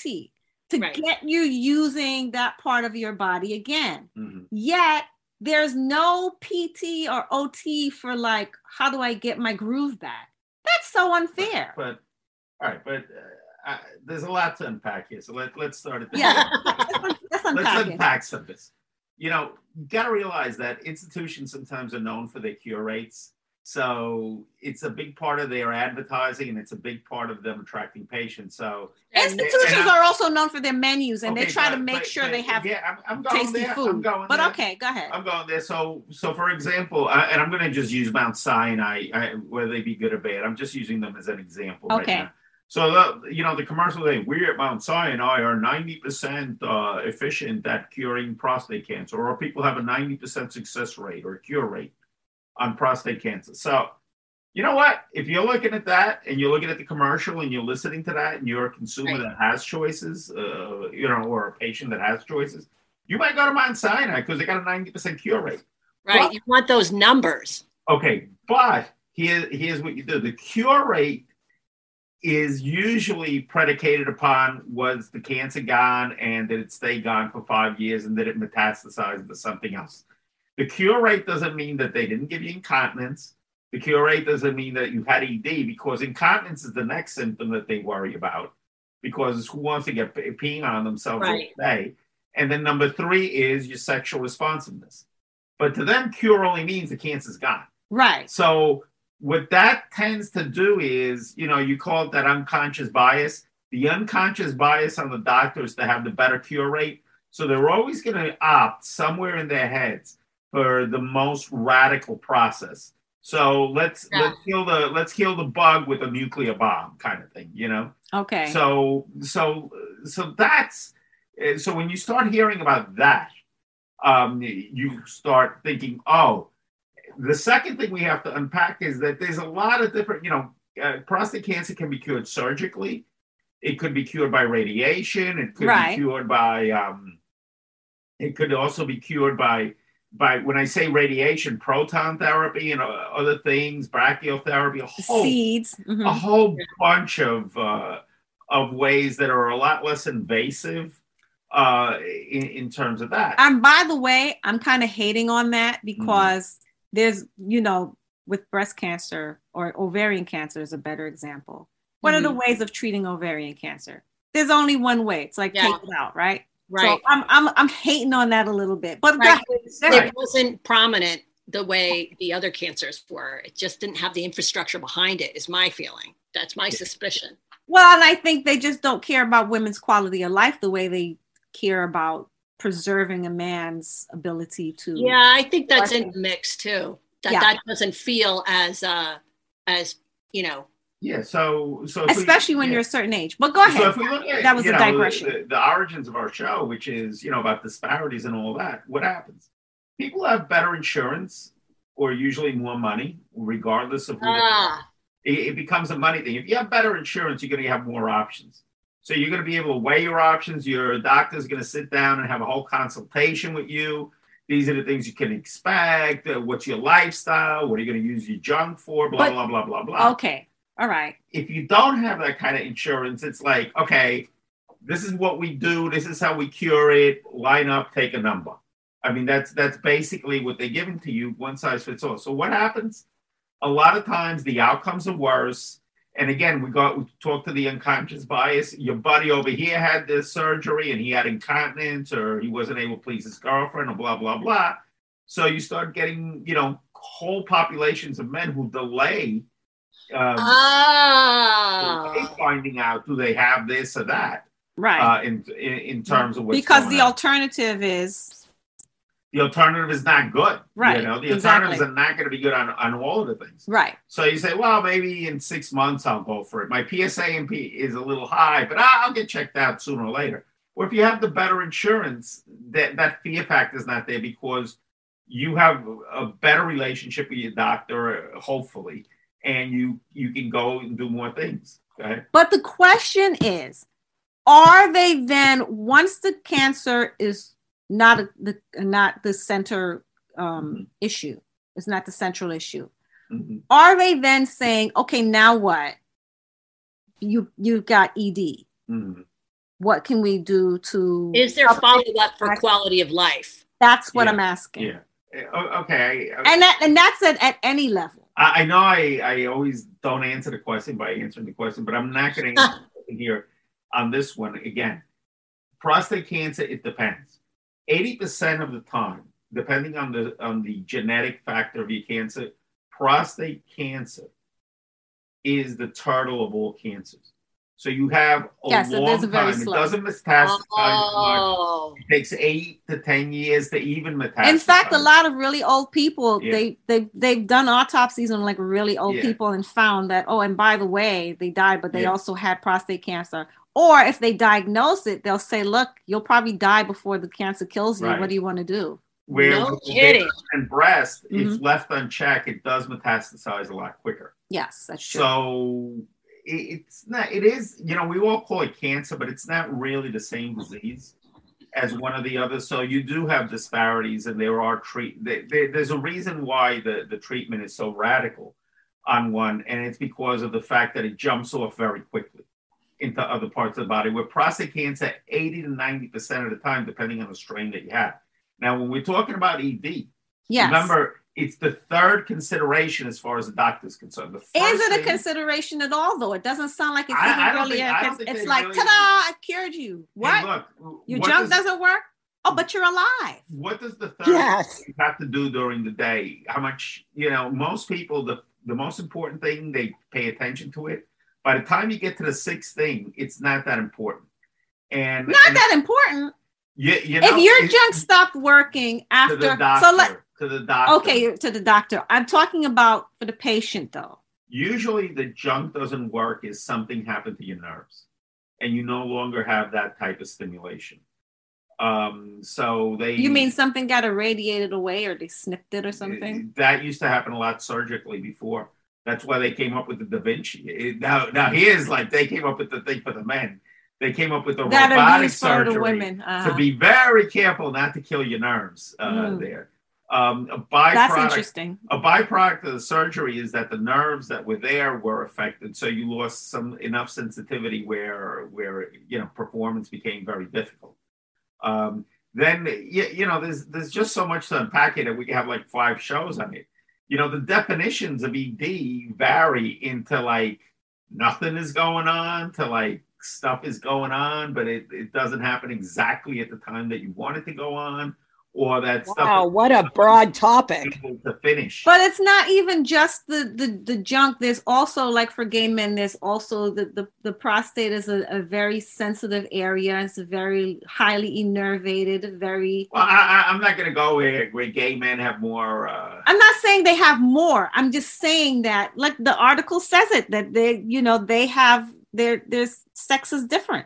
to Right. get you using that part of your body again Mhm. yet there's no pt or ot for like how do i get my groove back that's so unfair But all right, but uh, I, there's a lot to unpack here. So let let's start at the yeah let's, let's let's unpack unpack some of this. You know, you got to realize that institutions sometimes are known for their cure rates. So it's a big part of their advertising and it's a big part of them attracting patients. So institutions And are also known for their menus and they Okay, try to make but- sure but they have Yeah, I'm, I'm going tasty there. I'm food going but there. okay go ahead I'm going there. So, so for example, I, and I'm going to just use Mount Sinai, I, whether they be good or bad. I'm just using them as an example right Okay. now. So, the, you know, the commercial thing, we at Mount Sinai are 90% uh, efficient at curing prostate cancer, or people have a 90% success rate or cure rate on prostate cancer. So, you know what? If you're looking at that and you're looking at the commercial and you're listening to that and you're a consumer Right. that has choices, uh, you know, or a patient that has choices, you might go to Mount Sinai because they got a 90% cure rate. right. You want those numbers. Okay, but here, here's what you do. The cure rate is usually predicated upon was the cancer gone and did it stay gone for five years and did it metastasize into something else. The cure rate doesn't mean that they didn't give you incontinence. The cure rate doesn't mean that you had ED because incontinence is the next symptom that they worry about because who wants to get pe- peeing on themselves Right. all day? And then number three is your sexual responsiveness. But to them, cure only means the cancer's gone. right So what that tends to do is, you know, you call it that unconscious bias. The unconscious bias on the doctors to have the better cure rate. So they're always going to opt somewhere in their heads for the most radical process. So let's Yeah. let's kill the let's kill the bug with a nuclear bomb kind of thing, you know. okay So so so that's so when you start hearing about that, um, you start thinking, oh, the second thing we have to unpack is that there's a lot of different, you know, uh, prostate cancer can be cured surgically. It could be cured by radiation. It could Right. be cured by. Um, it could also be cured by by when I say radiation, proton therapy and uh, other things, brachytherapy, a whole seeds mhm. a whole bunch of uh, of ways that are a lot less invasive uh, in, in terms of that. and by the way i'm kind of hating on that Mm-hmm. because there's you know with breast cancer or ovarian cancer is a better example what are the Mm-hmm. ways of treating ovarian cancer there's only one way it's like Yeah. take it out right Right. so I'm, I'm i'm hating on that a little bit but go Right. ahead. It wasn't prominent the way the other cancers were. It just didn't have the infrastructure behind it, is my feeling. That's my suspicion. Well, and I think they just don't care about women's quality of life the way they care about preserving a man's ability to. Yeah, I think that's in the mix too. That Yeah. that doesn't feel as uh as you know yeah. So so if we- Especially when yeah. you're a certain age. But go ahead. So if we look at That was a know, digression. The, the origins of our show, which is you know about disparities and all that, what happens? People have better insurance or usually more money, regardless of who ah It, it becomes a money thing. If you have better insurance, you're going to have more options. So you're going to be able to weigh your options. Your doctor's going to sit down and have a whole consultation with you. These are the things you can expect. Uh, what's your lifestyle? What are you going to use your junk for? Blah, But- blah, blah, blah, blah. Okay. All right. If you don't have that kind of insurance, it's like, okay, this is what we do. This is how we cure it. Line up, take a number. I mean, that's that's basically what they're giving to you, one size fits all. So what happens? A lot of times the outcomes are worse. And again, we got we talked to the unconscious bias. Your buddy over here had this surgery and he had incontinence or he wasn't able to please his girlfriend or blah blah blah. So you start getting, you know, whole populations of men who delay um, Ah. delay finding out do they have this or that Right. uh, in, in in terms of because the on. alternative is the alternative is not good. Right, You know, the exactly. alternatives are not going to be good on, on all of the things. right. So you say, well, maybe in six months I'll go for it. My PSA and P is a little high, but I'll get checked out sooner or later. Or if you have the better insurance, that that fear factor is not there because you have a better relationship with your doctor, hopefully, and you you can go and do more things. Okay. But the question is, are they then once the cancer is not a, the not the center um, issue, it's not the central issue. Mhm. Are they then saying, okay, now what? You you've got ED. Mhm. What can we do to? Is there help- follow up for quality of life? That's what Yeah, I'm asking. Yeah. Okay. And that and that's at, at any level. I, I know I, I always don't answer the question by answering the question, but I'm not going to answer here on this one again. Prostate cancer, it depends. 80% of the time, depending on the on the genetic factor of your cancer, prostate cancer is the turtle of all cancers. So you have a Yes, it long is very time. slow. It doesn't metastasize. Oh, It takes eight to ten years to even metastasize. In fact, a lot of really old people Yeah. they they they've done autopsies on like really old Yeah. people and found that oh, and by the way, they died, but they Yeah. also had prostate cancer. Or if they diagnose it, they'll say, "Look, you'll probably die before the cancer kills you. Right. What do you want to do?" where No with kidding. and breast, if Mhm. left unchecked, it does metastasize a lot quicker. Yes, that's true. So it, it's not. It is. You know, we all call it cancer, but it's not really the same disease as one of the others. So you do have disparities, and there are treat. There, there- there's a reason why the the treatment is so radical on one, and it's because of the fact that it jumps off very quickly into other parts of the body. With prostate cancer, 80 to 90 percent of the time, depending on the strain that you have. Now, when we're talking about ED, yes. remember it's the third consideration as far as the doctor's concerned. The is first it a consideration at all though? It doesn't sound like it's I- even I don't really. think- a- I don't it's think it's like, really- ta-da! I've cured you. What? Hey, look, Your what junk does, doesn't work? Oh, but you're alive. What does the third Yes. thing have to do during the day? How much you know? Most people, the the most important thing, they pay attention to it. By the time you get to the sixth thing, it's not that important. And Not and that important. You, you know, if your junk stopped working to after, the doctor, so let to the doctor. okay to the doctor. I'm talking about for the patient though. usually the junk doesn't work is something happened to your nerves and you no longer have that type of stimulation um so they You mean something got irradiated away, or they snipped it or something? that used to happen a lot surgically before that's why they came up with the da vinci It- now now here's like they came up with the thing for the men they came up with the That robotic surgery the women. Uh-huh. to be very careful not to kill your nerves uh, Mm. there um a byproduct That's interesting. a byproduct of the surgery is that the nerves that were there were affected. So you lost some enough sensitivity where where you know performance became very difficult. Um then you, you know there's there's just so much to unpack it and we have like five shows on it. You know the definitions of ed vary into like nothing is going on to like stuff is going on but it, it doesn't happen exactly at the time that you want it to go on or that Wow, stuff what a broad topic. to finish But it's not even just the the the junk. There's also like for gay men, there's also the the, the prostate is a, a very sensitive area. It's a very highly innervated, very Well, I, I, I'm not going to go where, where gay men have more. Uh, I'm not saying they have more. I'm just saying that, like the article says it, that they, you know, they have their their sex is different.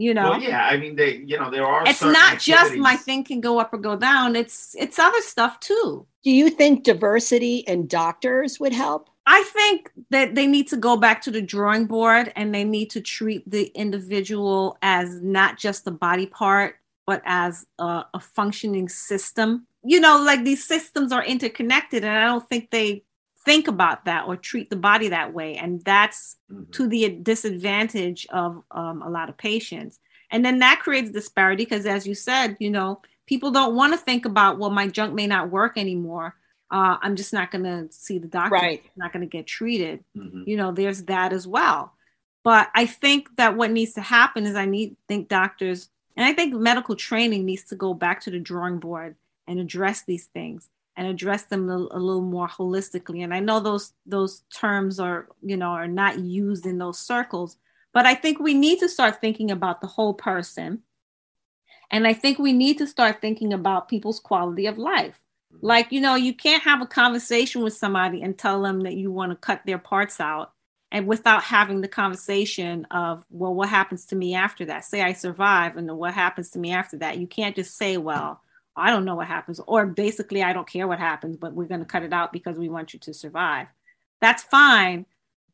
You know, well, yeah, I mean, they, you know, there are. it's certain not just my thing can go up or go down. It's it's other stuff too. Do you think diversity in doctors would help? I think that they need to go back to the drawing board and they need to treat the individual as not just a body part, but as a, a functioning system. You know, like these systems are interconnected, and I don't think they think about that or treat the body that way. And that's mm-hmm. to the disadvantage of um, a lot of patients. And then that creates disparity because, as you said, you know, people don't want to think about, well, my junk may not work anymore uh, I'm just not going to see the doctor. Right. I'm not going to get treated. Mm-hmm. You know, there's that as well. But I think that what needs to happen is I need think doctors and I think medical training needs to go back to the drawing board and address these things and address them a, a little more holistically. And I know those those terms are you know are not used in those circles, but I think we need to start thinking about the whole person. And I think we need to start thinking about people's quality of life mm-hmm. like, you know, you can't have a conversation with somebody and tell them that you want to cut their parts out and without having the conversation of, well, what happens to me after that? Say I survive and what happens to me after that? You can't just say, well, I don't know what happens, or basically, I don't care what happens, but we're going to cut it out because we want you to survive. That's fine,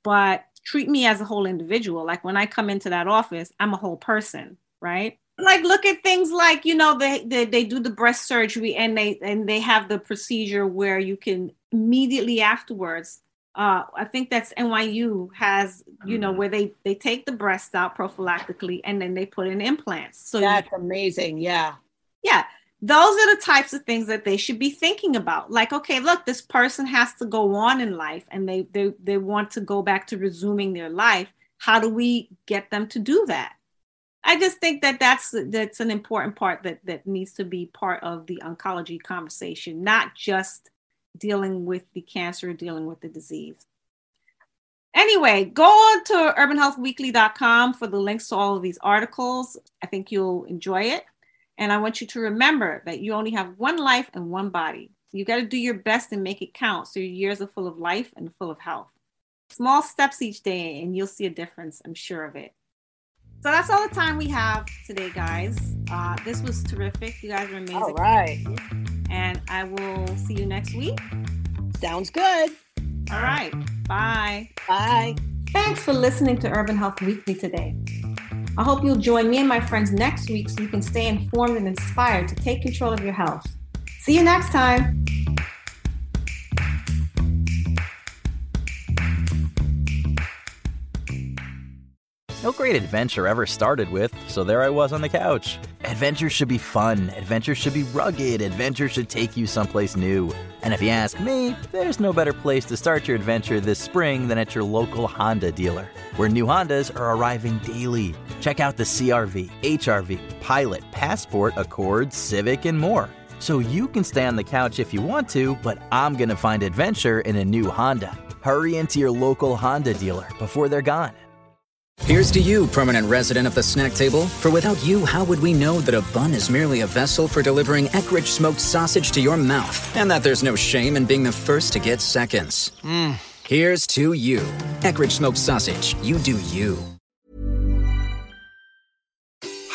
but treat me as a whole individual. Like when I come into that office, I'm a whole person, right? like look at things like you know they, they they do the breast surgery and they and they have the procedure where you can immediately afterwards uh, I think that's NYU has, you know, mm-hmm. where they they take the breast out prophylactically and then they put in implants. So that's you, amazing. Yeah. Yeah. Those are the types of things that they should be thinking about. Like, okay, look, this person has to go on in life and they they they want to go back to resuming their life. How do we get them to do that? I just think that that's that's an important part that that needs to be part of the oncology conversation, not just dealing with the cancer, dealing with the disease. Anyway, go on to urbanhealthweekly.com for the links to all of these articles. I think you'll enjoy it. And I want you to remember that you only have one life and one body. You got to do your best and make it count so your years are full of life and full of health. Small steps each day, and you'll see a difference. I'm sure of it. So that's all the time we have today, guys. Uh, this was terrific. You guys are amazing. All right. And I will see you next week. Sounds good. All right. Bye. Bye. Thanks for listening to Urban Health Weekly today. I hope you'll join me and my friends next week so you can stay informed and inspired to take control of your health. See you next time. No great adventure ever started with, so there I was on the couch. Adventure should be fun, adventure should be rugged, adventure should take you someplace new. And if you ask me, there's no better place to start your adventure this spring than at your local Honda dealer, where new Hondas are arriving daily. Check out the CRV, HRV, Pilot, Passport, Accord, Civic, and more. So you can stay on the couch if you want to, but I'm gonna find adventure in a new Honda. Hurry into your local Honda dealer before they're gone. Here's to you, permanent resident of the snack table. For without you, how would we know that a bun is merely a vessel for delivering Eckrich smoked sausage to your mouth? And that there's no shame in being the first to get seconds. Mm. Here's to you. Eckrich smoked sausage. You do you.